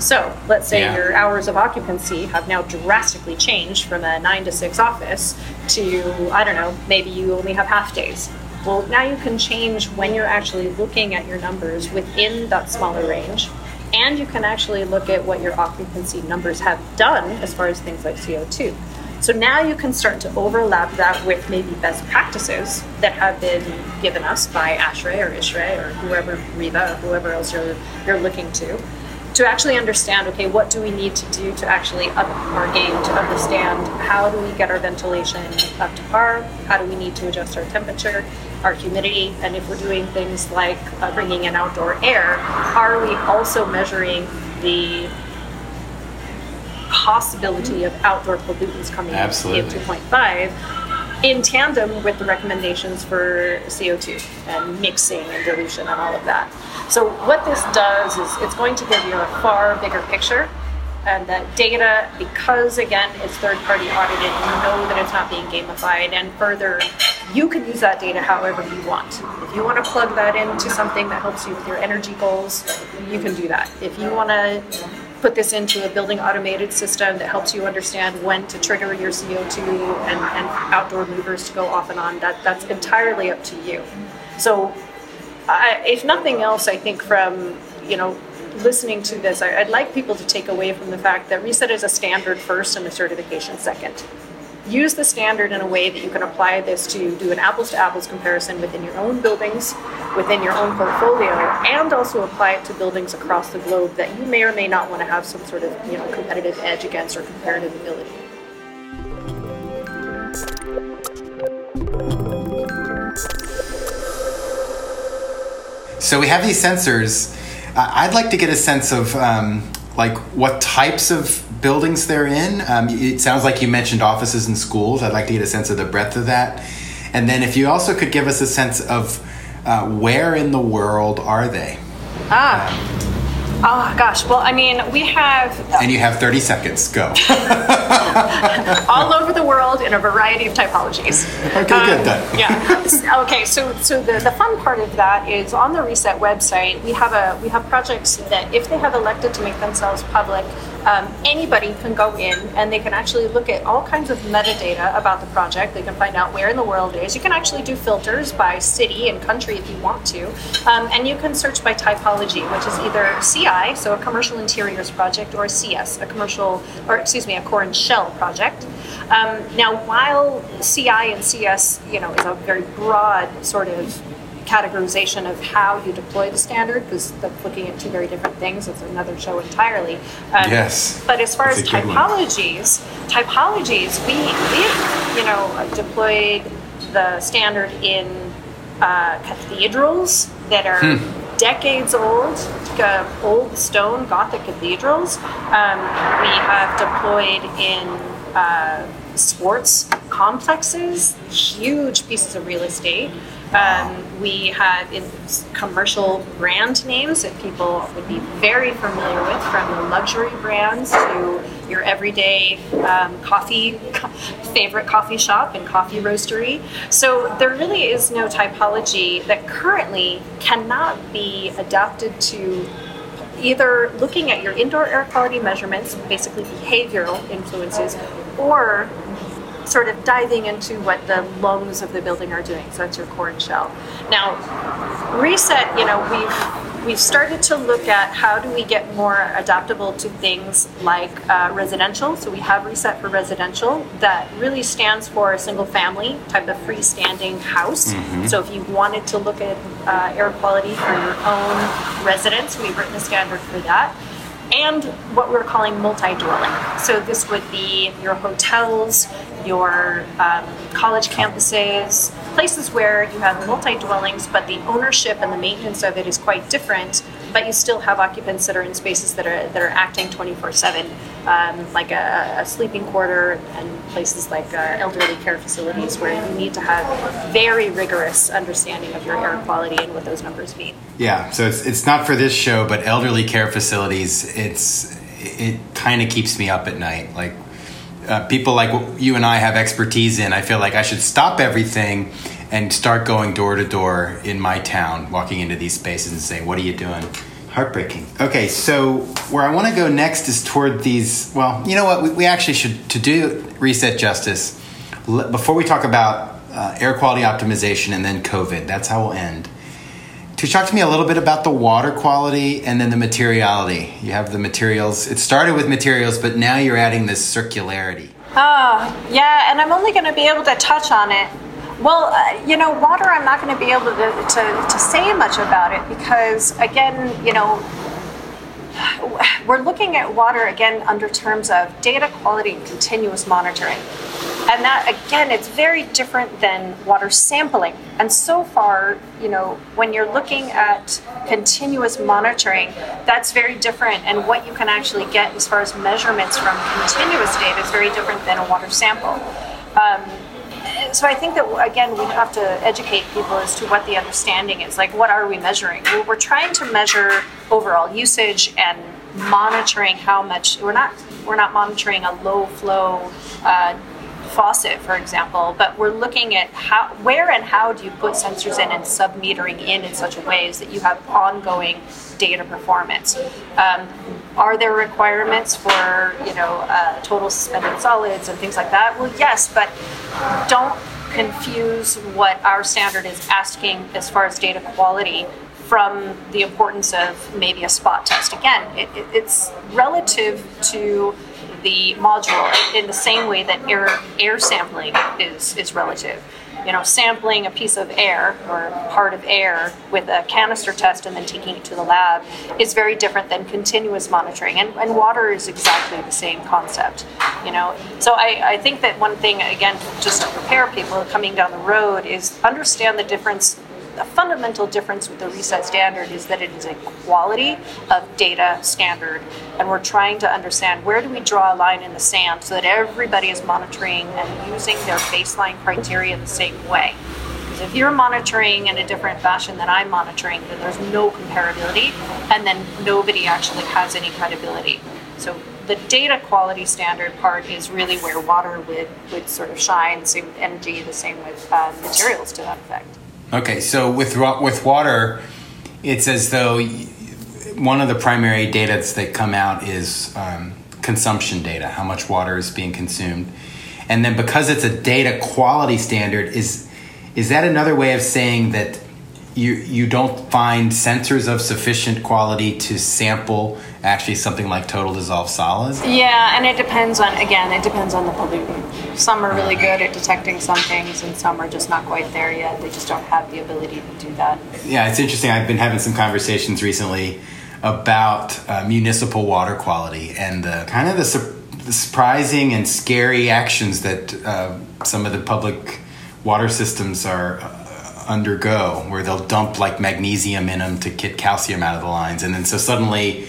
So let's say Yeah. your hours of occupancy have now drastically changed from a nine to six office to, I don't know, maybe you only have half days. Well, now you can change when you're actually looking at your numbers within that smaller range. And you can actually look at what your occupancy numbers have done as far as things like CO2. So now you can start to overlap that with maybe best practices that have been given us by ASHRAE or ISHRAE or whoever, REHVA, or whoever else you're, you're looking to to actually understand okay what do we need to do to actually up our game to understand how do we get our ventilation up to par how do we need to adjust our temperature our humidity and if we're doing things like uh, bringing in outdoor air are we also measuring the possibility of outdoor pollutants coming Absolutely. in PM2.5 in tandem with the recommendations for CO2 and mixing and dilution and all of that. So what this does is it's going to give you a far bigger picture and that data, because again it's third party audited, you know that it's not being gamified and further you can use that data however you want. If you want to plug that into something that helps you with your energy goals, you can do that. If you want to put this into a building automated system that helps you understand when to trigger your CO2 and, and outdoor movers to go off and on. That that's entirely up to you. So, I, if nothing else, I think from you know listening to this, I, I'd like people to take away from the fact that reset is a standard first and a certification second. Use the standard in a way that you can apply this to do an apples to apples comparison within your own buildings, within your own portfolio, and also apply it to buildings across the globe that you may or may not want to have some sort of you know competitive edge against or comparative ability. So we have these sensors. I'd like to get a sense of um, like what types of buildings they're in. Um, it sounds like you mentioned offices and schools. I'd like to get a sense of the breadth of that. And then if you also could give us a sense of uh, where in the world are they? Ah. Oh gosh. Well, I mean, we have And you have 30 seconds. Go. all over the world in a variety of typologies. Okay, good. Done. yeah. Okay. So, so the, the fun part of that is on the Reset website, we have a we have projects that if they have elected to make themselves public, um, anybody can go in and they can actually look at all kinds of metadata about the project. They can find out where in the world it is. You can actually do filters by city and country if you want to, um, and you can search by typology, which is either CI, so a commercial interiors project, or a CS, a commercial, or excuse me, a core and shell project. Um, now, while CI and CS, you know, is a very broad sort of categorization of how you deploy the standard, because that's looking at two very different things. It's another show entirely. Um, Yes. But as far as a good one. typologies, typologies, we we've you know deployed the standard in uh, cathedrals that are Hmm. Decades old, uh, old stone Gothic cathedrals. Um, we have deployed in uh, sports complexes, huge pieces of real estate. Um, we have in commercial brand names that people would be very familiar with, from the luxury brands to your everyday um, coffee favorite coffee shop and coffee roastery. So there really is no typology that currently cannot be adapted to either looking at your indoor air quality measurements, basically behavioral influences, or sort of diving into what the lungs of the building are doing. So that's your core and shell. Now, reset, you know, we've we've started to look at how do we get more adaptable to things like uh, residential. So we have reset for residential that really stands for a single family type of freestanding house. Mm-hmm. So if you wanted to look at uh, air quality for your own residence, we've written a standard for that and what we're calling multi-dwelling. So this would be your hotels, your um, college campuses, places where you have multi-dwellings, but the ownership and the maintenance of it is quite different. But you still have occupants that are in spaces that are that are acting 24/7, um, like a, a, sleeping quarter and places like uh, elderly care facilities, where you need to have very rigorous understanding of your air quality and what those numbers mean. Yeah, so it's it's not for this show, but elderly care facilities, it's it kind of keeps me up at night, like uh, people like you and I have expertise in, I feel like I should stop everything and start going door to door in my town, walking into these spaces and saying, "What are you doing?" Heartbreaking. Okay, so where I want to go next is toward these. Well, you know what? We, we actually should to do reset justice before we talk about uh, air quality optimization and then COVID. That's how we'll end. To talk to me a little bit about the water quality and then the materiality. You have the materials. It started with materials, but now you're adding this circularity. Oh, yeah, and I'm only going to be able to touch on it. Well, uh, you know, water, I'm not going to be able to, to, to say much about it because, again, you know, we're looking at water again under terms of data quality and continuous monitoring. And that, again, it's very different than water sampling. And so far, you know, when you're looking at continuous monitoring, that's very different. And what you can actually get as far as measurements from continuous data is very different than a water sample. Um, so I think that again we have to educate people as to what the understanding is. Like, what are we measuring? We're trying to measure overall usage and monitoring how much. We're not we're not monitoring a low flow. Uh, faucet, for example, but we're looking at how, where and how do you put sensors in and sub-metering in in such a way that you have ongoing data performance. Um, are there requirements for you know uh, total suspended solids and things like that? Well, yes, but don't confuse what our standard is asking as far as data quality from the importance of maybe a spot test. Again, it, it, it's relative to the module in the same way that air, air sampling is, is relative you know, sampling a piece of air or part of air with a canister test and then taking it to the lab is very different than continuous monitoring. And, and water is exactly the same concept, you know. So I, I think that one thing, again, just to prepare people coming down the road is understand the difference a fundamental difference with the reset standard is that it is a quality of data standard and we're trying to understand where do we draw a line in the sand so that everybody is monitoring and using their baseline criteria the same way because if you're monitoring in a different fashion than i'm monitoring then there's no comparability and then nobody actually has any credibility so the data quality standard part is really where water would, would sort of shine, same with energy, the same with uh, materials to that effect. Okay, so with with water, it's as though one of the primary data that come out is um, consumption data, how much water is being consumed, and then because it's a data quality standard, is is that another way of saying that you you don't find sensors of sufficient quality to sample actually something like total dissolved solids? Yeah, and it depends on again, it depends on the pollutant. Some are really good at detecting some things, and some are just not quite there yet. They just don't have the ability to do that. Yeah, it's interesting. I've been having some conversations recently about uh, municipal water quality and the kind of the, su- the surprising and scary actions that uh, some of the public water systems are uh, undergo, where they'll dump like magnesium in them to get calcium out of the lines, and then so suddenly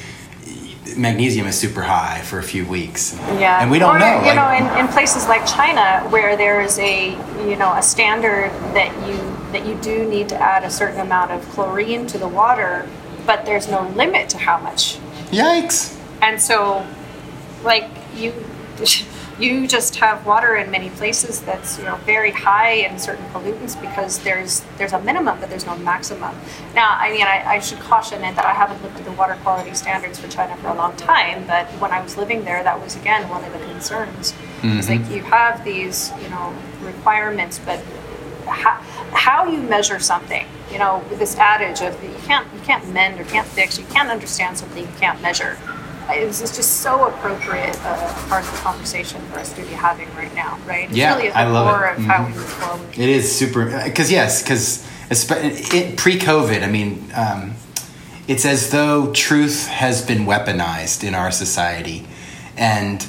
magnesium is super high for a few weeks. Yeah, and we don't or, know. You like- know, in, in places like China, where there is a you know a standard that you that you do need to add a certain amount of chlorine to the water, but there's no limit to how much. Yikes! And so, like you, you just have water in many places that's you know very high in certain pollutants because there's there's a minimum but there's no maximum. Now, I mean, I, I should caution it that I haven't looked at the water quality standards for China for a long time, but when I was living there, that was again one of the concerns. It's like mm-hmm. you have these you know requirements, but how, how you measure something, you know, with this adage of you can't you can't mend or can't fix, you can't understand something you can't measure. It's it's just so appropriate uh, part of the conversation for us to be having right now, right? It's Yeah, really at I the love it. of how Mhm. we move forward. It is super because yes, because pre-COVID, I mean, um, it's as though truth has been weaponized in our society, and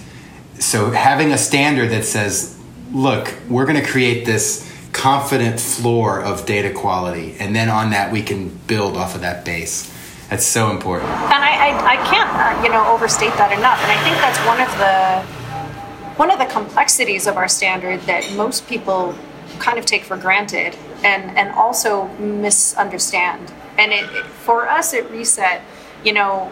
so having a standard that says, "Look, we're going to create this confident floor of data quality, and then on that we can build off of that base." That's so important. And I, I, I can't, uh, you know, overstate that enough. And I think that's one of the one of the complexities of our standard that most people kind of take for granted and and also misunderstand. And it, it- for us at Reset, you know,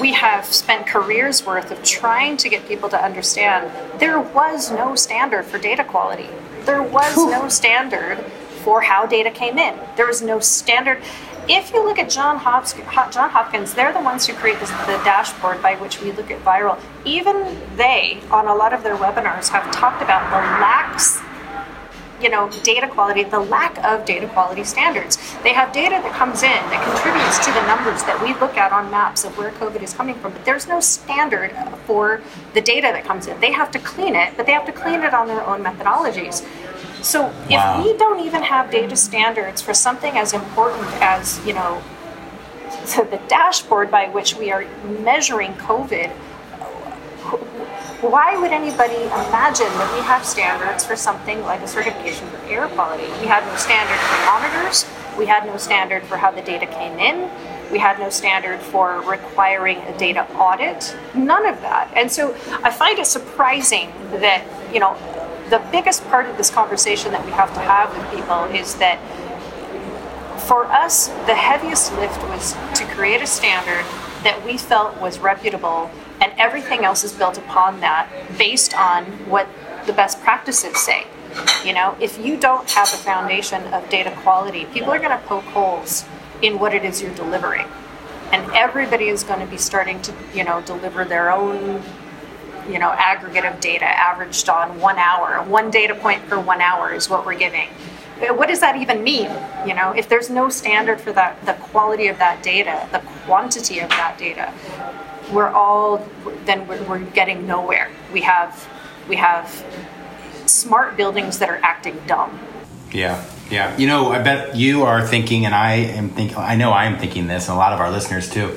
we have spent careers worth of trying to get people to understand there was no standard for data quality. There was no standard for how data came in. There was no standard. If you look at John Hopkins, John Hopkins, they're the ones who create this, the dashboard by which we look at viral. Even they, on a lot of their webinars, have talked about the lacks you know, data quality, the lack of data quality standards. They have data that comes in that contributes to the numbers that we look at on maps of where COVID is coming from, but there's no standard for the data that comes in. They have to clean it, but they have to clean it on their own methodologies. So Wow. if we don't even have data standards for something as important as, you know, the dashboard by which we are measuring COVID, why would anybody imagine that we have standards for something like a certification for air quality? We had no standard for monitors. We had no standard for how the data came in. We had no standard for requiring a data audit. None of that. And so I find it surprising that, you know, the biggest part of this conversation that we have to have with people is that for us, the heaviest lift was to create a standard that we felt was reputable, and everything else is built upon that based on what the best practices say. You know, if you don't have a foundation of data quality, people are going to poke holes in what it is you're delivering. And everybody is going to be starting to, you know, deliver their own you know, aggregate of data averaged on one hour. One data point per one hour is what we're giving. Uh, What does that even mean? You know, if there's no standard for that, the quality of that data, the quantity of that data, we're all then we're, we're getting nowhere. We have we have smart buildings that are acting dumb. Yeah, yeah. You know, I bet you are thinking, and I am thinking. I know I am thinking this, and a lot of our listeners too.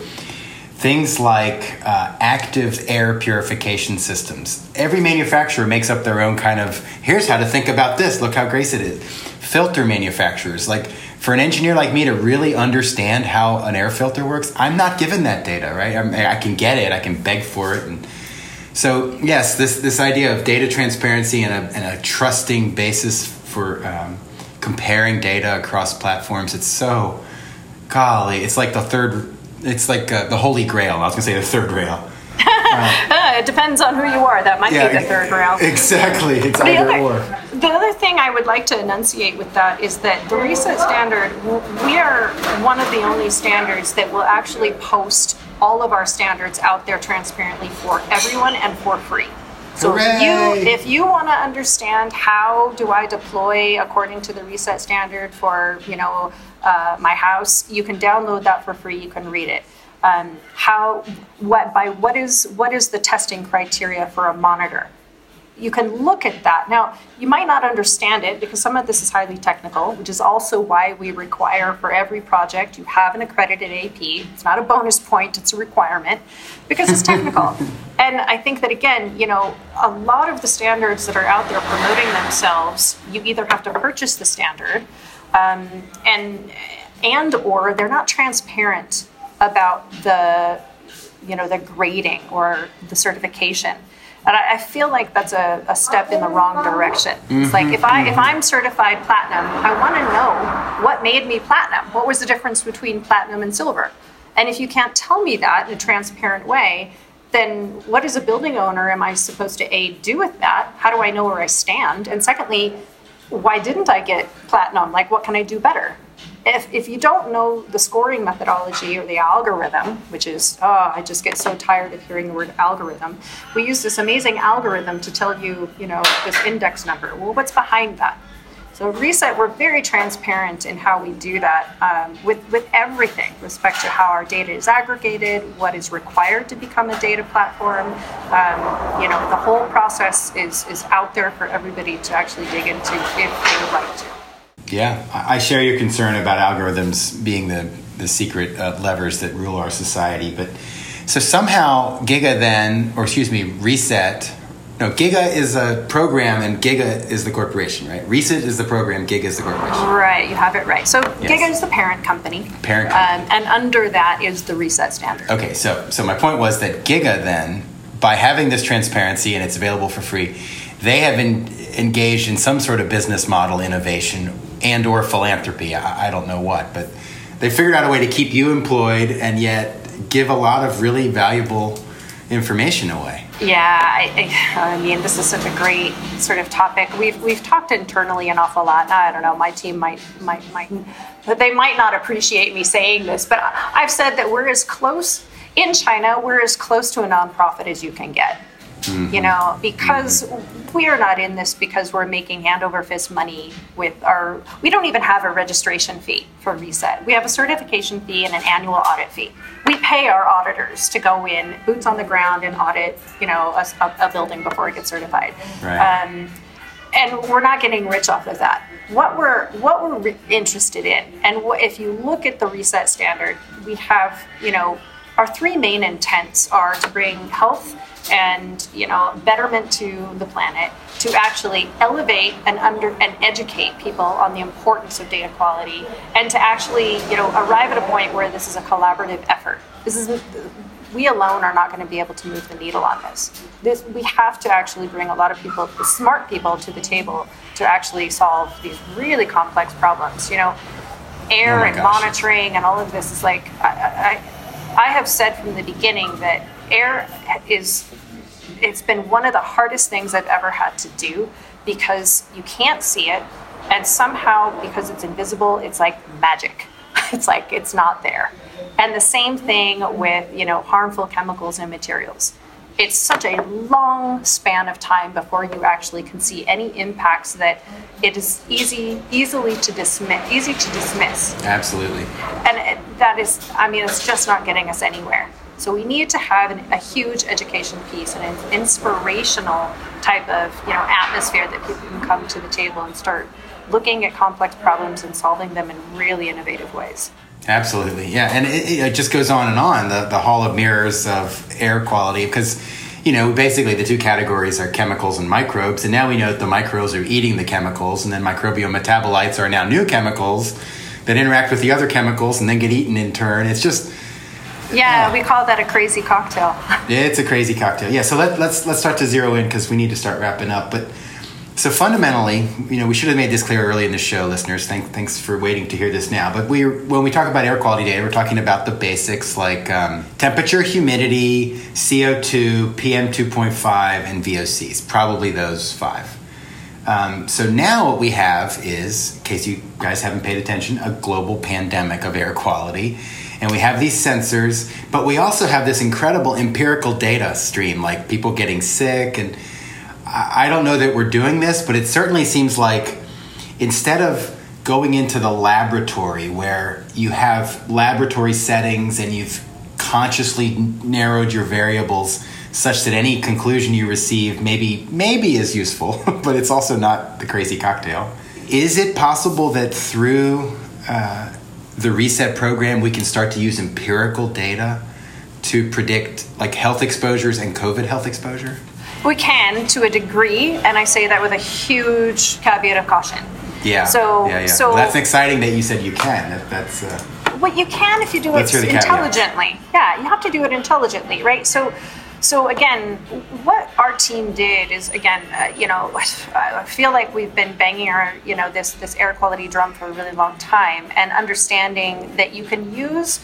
Things like uh, active air purification systems. Every manufacturer makes up their own kind of. Here's how to think about this. Look how great it is. Filter manufacturers, like for an engineer like me to really understand how an air filter works, I'm not given that data, right? I'm, I can get it, I can beg for it, and so yes, this this idea of data transparency and a, and a trusting basis for um, comparing data across platforms. It's so golly, it's like the third. It's like uh, the holy grail. I was gonna say the third rail. Uh, it depends on who you are. That might be the third rail. Exactly, it's The either other, or. the other thing I would like to enunciate with that is that the reset standard, we are one of the only standards that will actually post all of our standards out there transparently for everyone and for free. So if you if you want to understand how do I deploy according to the reset standard for you know uh, my house, you can download that for free. You can read it. Um, how what by what is what is the testing criteria for a monitor? you can look at that. Now, you might not understand it because some of this is highly technical, which is also why we require for every project you have an accredited AP. It's not a bonus point, it's a requirement because it's technical. and I think that again, you know, a lot of the standards that are out there promoting themselves, you either have to purchase the standard um, and and or they're not transparent about the you know the grading or the certification. And I, I feel like that's a, a step in the wrong direction. It's like if I if I'm certified platinum, I want to know what made me platinum. What was the difference between platinum and silver? And if you can't tell me that in a transparent way, then what as a building owner am I supposed to a do with that? How do I know where I stand? And secondly, why didn't I get platinum? Like what can I do better? If, if you don't know the scoring methodology or the algorithm, which is, oh, I just get so tired of hearing the word algorithm. We use this amazing algorithm to tell you, you know, this index number. Well, what's behind that? So Reset, we're very transparent in how we do that um, with, with everything, respect to how our data is aggregated, what is required to become a data platform. Um, you know, the whole process is, is out there for everybody to actually dig into if they would like to. Yeah, I share your concern about algorithms being the, the secret uh, levers that rule our society. But so somehow Giga then, or excuse me, Reset. No, Giga is a program and Giga is the corporation, right? Reset is the program, Giga is the corporation. Right, you have it right. So Yes. Giga is the parent company. Parent company. Um, and under that is the Reset standard. Okay, so so my point was that Giga then, by having this transparency and it's available for free, they have been engaged in some sort of business model innovation and or philanthropy. I, I don't know what, but they figured out a way to keep you employed and yet give a lot of really valuable information away. Yeah, I, I, I mean, this is such a great sort of topic. We've we've talked internally an awful lot. Now, I don't know, my team might might might, but they might not appreciate me saying this. But I've said that we're as close in China. We're as close to a nonprofit as you can get. You mm-hmm. know, because mm-hmm. we are not in this because we're making hand over fist money with our. We don't even have a registration fee for Reset. We have a certification fee and an annual audit fee. We pay our auditors to go in, boots on the ground, and audit, you know, a, a- building before it gets certified. Right. Um, and we're not getting rich off of that. What we're what we're re- interested in, and what, if you look at the reset standard, we have you know our three main intents are to bring health and you know betterment to the planet, to actually elevate and under and educate people on the importance of data quality, and to actually you know arrive at a point where this is a collaborative effort. This is we alone are not going to be able to move the needle on this. This we have to actually bring a lot of people, the smart people, to the table to actually solve these really complex problems. You know, air Oh and gosh. monitoring and all of this is like I, I, have said from the beginning that air is it's been one of the hardest things I've ever had to do because you can't see it, and somehow because it's invisible, it's like magic. It's like it's not there. And the same thing with you know harmful chemicals and materials. It's such a long span of time before you actually can see any impacts that it is easy easily to dismiss easy to dismiss. Absolutely. and it- that is i mean it's just not getting us anywhere. So we need to have an, a huge education piece and an inspirational type of you know atmosphere that people can come to the table and start looking at complex problems and solving them in really innovative ways Absolutely, yeah, and it, it just goes on and on. The the hall of mirrors of air quality, because you know basically the two categories are chemicals and microbes, and now we know that the microbes are eating the chemicals, and then microbial metabolites are now new chemicals that interact with the other chemicals and then get eaten in turn. It's just yeah we call that a crazy cocktail it's a crazy cocktail. Yeah, so let, let's let's start to zero in because we need to start wrapping up. But so fundamentally, you know, we should have made this clear early in the show, listeners. Thank, thanks for waiting to hear this now. But we when we talk about air quality data, we're talking about the basics like um, temperature, humidity, CO two, PM two point five, and VOCs. Probably those five. Um, so now what we have is, in case you guys haven't paid attention, a global pandemic of air quality. And we have these sensors, but we also have this incredible empirical data stream, like people getting sick. And I don't know that we're doing this, but it certainly seems like instead of going into the laboratory where you have laboratory settings and you've consciously narrowed your variables such that any conclusion you receive maybe maybe is useful but it's also not the crazy cocktail. Is it possible that through uh, the reset program we can start to use empirical data to predict like health exposures and covid health exposure we can to a degree and i say that with a huge caveat of caution yeah So- yeah, yeah. so- Well, that's exciting that you said you can that, that's uh, Well, you can if you do it hear the caveats. intelligently. Yeah, you have to do it intelligently, right? So, so again, what our team did is again, uh, you know, I feel like we've been banging our, you know, this this air quality drum for a really long time, and understanding that you can use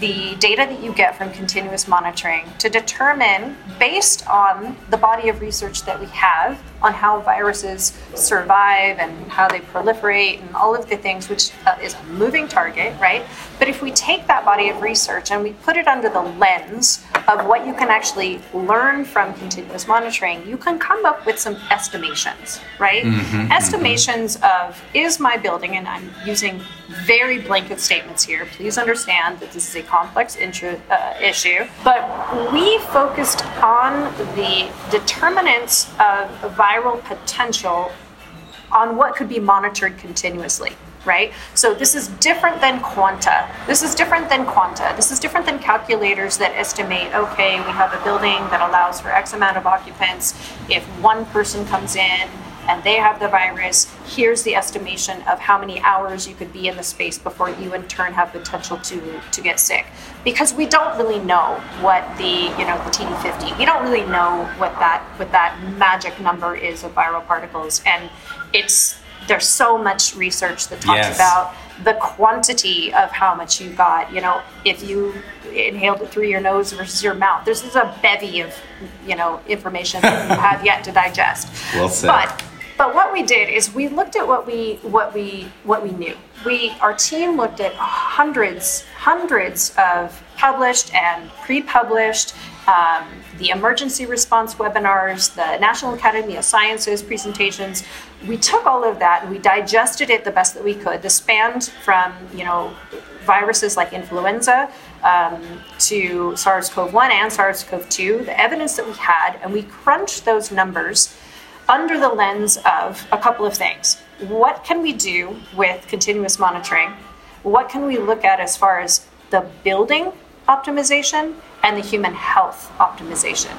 the data that you get from continuous monitoring to determine, based on the body of research that we have on how viruses survive and how they proliferate and all of the things, which uh, is a moving target, right? But if we take that body of research and we put it under the lens of what you can actually learn from continuous monitoring, you can come up with some estimations, right? estimations of is my building, and I'm using very blanket statements here. Please understand that this is a complex intro, uh, issue, but we focused on the determinants of viral potential on what could be monitored continuously right? So this is different than quanta. This is different than quanta. This is different than calculators that estimate okay we have a building that allows for x amount of occupants. If one person comes in and they have the virus here's the estimation of how many hours you could be in the space before you in turn have potential to to get sick. Because we don't really know what the you know the TD50 we don't really know what that what that magic number is of viral particles. And it's there's so much research that talks Yes. about the quantity of how much you got you know if you inhaled it through your nose versus your mouth there's, there's a bevy of you know information that you have yet to digest Well said. but but what we did is we looked at what we what we what we knew. We our team looked at hundreds hundreds of published and pre-published um, the emergency response webinars, the National Academy of Sciences presentations. We took all of that and we digested it the best that we could. This spanned from you know viruses like influenza um, to SARS-CoV-1 and SARS-CoV-2, the evidence that we had, and we crunched those numbers under the lens of a couple of things. What can we do with continuous monitoring? What can we look at as far as the building optimization and the human health optimization?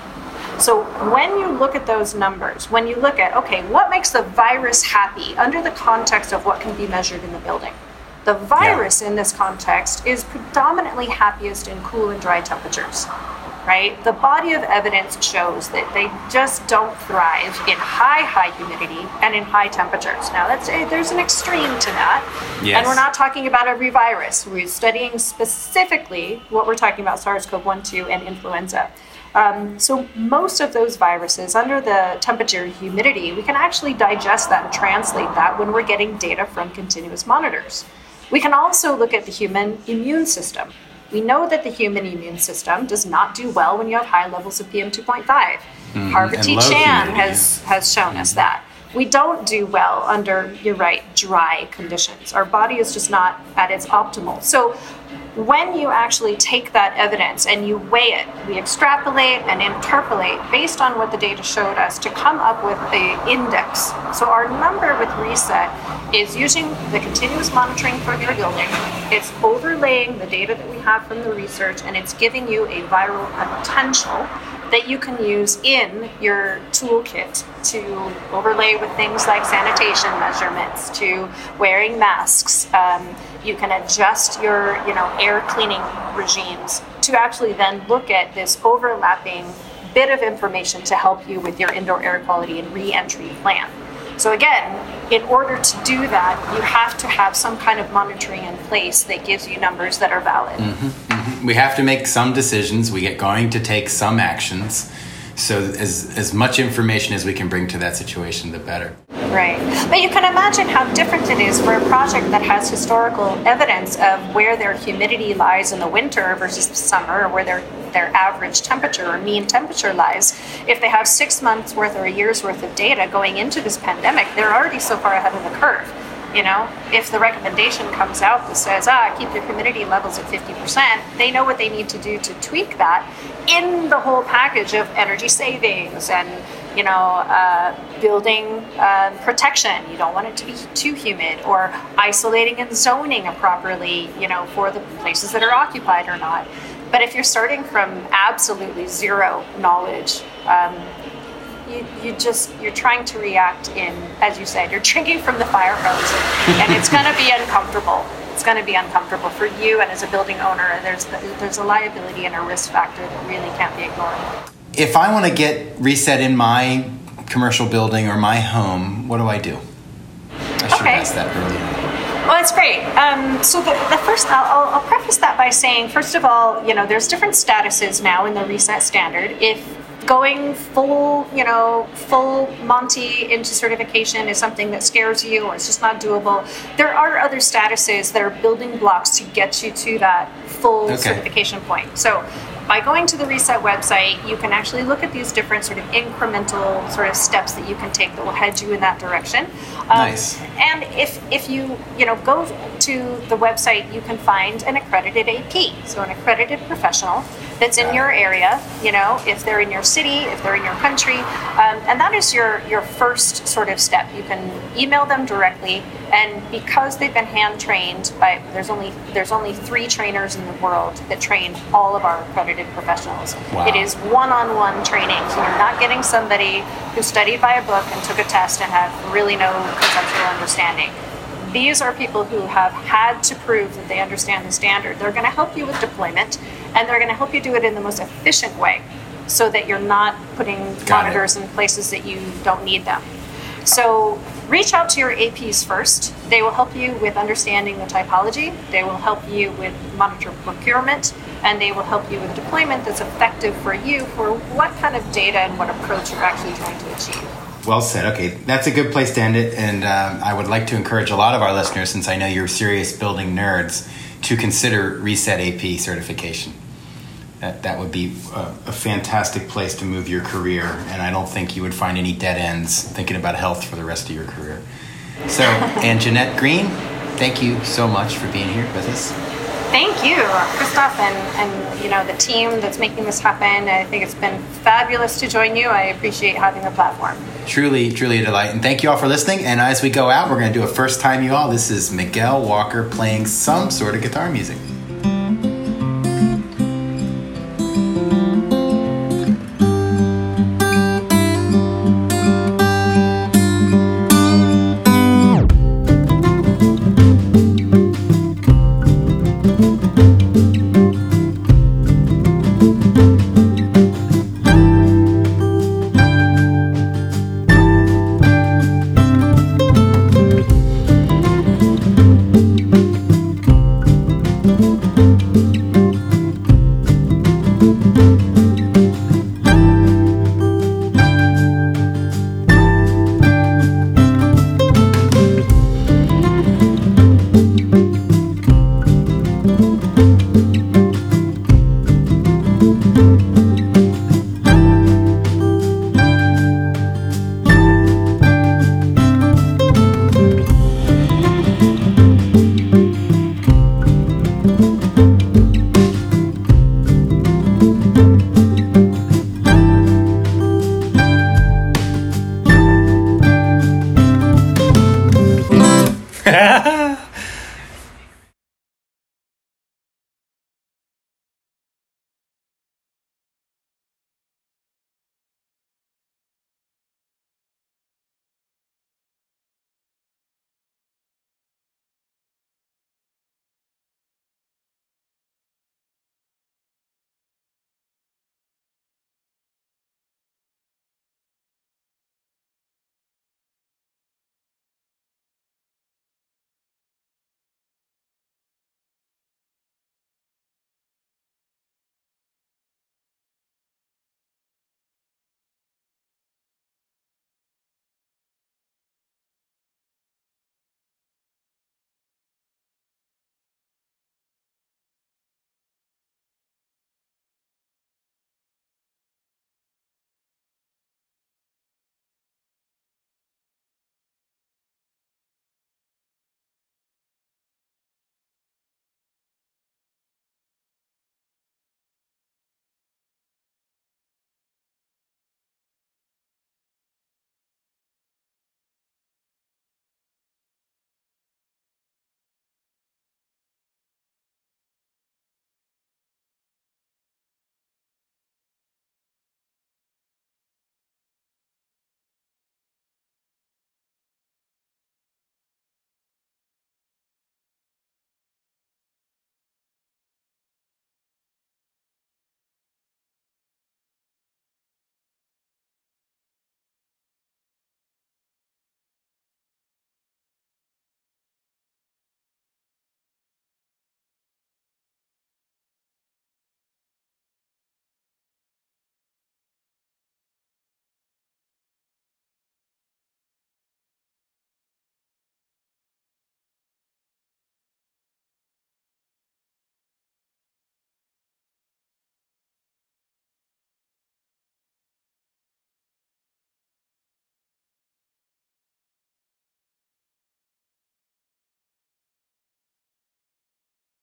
So when you look at those numbers, when you look at, okay, what makes the virus happy under the context of what can be measured in the building? The virus in this context is predominantly happiest in cool and dry temperatures right? The body of evidence shows that they just don't thrive in high, high humidity and in high temperatures. Now, that's eh, there's an extreme to that, Yes. and we're not talking about every virus. We're studying specifically what we're talking about: SARS-CoV-1, 2, and influenza. Um, so most of those viruses, under the temperature and humidity, we can actually digest that and translate that when we're getting data from continuous monitors. We can also look at the human immune system. We know that the human immune system does not do well when you have high levels of PM2.5. Harvard and T. Chan has, has shown us that. We don't do well under, you're right, dry conditions. Our body is just not at its optimal. So when you actually take that evidence and you weigh it, we extrapolate and interpolate based on what the data showed us to come up with the index. So our number with RESET is using the continuous monitoring for your building. It's overlaying the data that we have from the research and it's giving you a viral potential that you can use in your toolkit to overlay with things like sanitation measurements, to wearing masks. Um, you can adjust your, you know, air cleaning regimes to actually then look at this overlapping bit of information to help you with your indoor air quality and re-entry plan. So again, in order to do that, you have to have some kind of monitoring in place that gives you numbers that are valid. We have to make some decisions. We get going to take some actions. So as as much information as we can bring to that situation, the better. Right. But you can imagine how different it is for a project that has historical evidence of where their humidity lies in the winter versus the summer, or where their their average temperature or mean temperature lies. If they have six months worth or a year's worth of data going into this pandemic, they're already so far ahead of the curve. You know, if the recommendation comes out that says, ah, keep your humidity levels at 50%, they know what they need to do to tweak that in the whole package of energy savings and you know, uh, building um, protection. You don't want it to be too humid, or isolating and zoning properly, you know, for the places that are occupied or not. But if you're starting from absolutely zero knowledge, um, you, you just you're trying to react in, as you said, you're drinking from the fire hose, and it's going to be uncomfortable. it's going to be uncomfortable for you, and as a building owner, there's there's a liability and a risk factor that really can't be ignored. If I want to get RESET in my commercial building or my home, what do I do? I should Okay. have asked that earlier. Well, that's great. Um, so the, the first, I'll, I'll, I'll preface that by saying, first of all, you know, there's different statuses now in the RESET standard. If going full, you know, full Monty into certification is something that scares you or it's just not doable, there are other statuses that are building blocks to get you to that full Okay. certification point. So by going to the RESET website you can actually look at these different sort of incremental sort of steps that you can take that will head you in that direction. Um, Nice. and if if you you know go to the website you can find an accredited ap so an accredited professional that's in your area you know if they're in your city if they're in your country. Um, and that is your your first sort of step. You can email them directly. And because they've been hand trained by there's only there's only three trainers in the world that train all of our accredited professionals. Wow. it is one-on-one training. So you're not getting somebody who studied by a book and took a test and had really no conceptual understanding. These are people who have had to prove that they understand the standard. They're going to help you with deployment and they're going to help you do it in the most efficient way so that you're not putting Got it. monitors in places that you don't need them. So reach out to your APs first. They will help you with understanding the typology, they will help you with monitor procurement, and they will help you with deployment that's effective for you for what kind of data and what approach you're actually trying to achieve. Well said. Okay, that's a good place to end it. And um, I would like to encourage a lot of our listeners, since I know you're serious building nerds, to consider RESET AP certification. That, that would be a, a fantastic place to move your career. And I don't think you would find any dead ends thinking about health for the rest of your career. So, and Jeanette Green, thank you so much for being here with us. Thank you, Kristof, and, and you know the team that's making this happen. I think it's been fabulous to join you. I appreciate having the platform. Truly, truly a delight. And thank you all for listening. And as we go out, we're going to do a first time you all. This is Miguel Walker playing some sort of guitar music.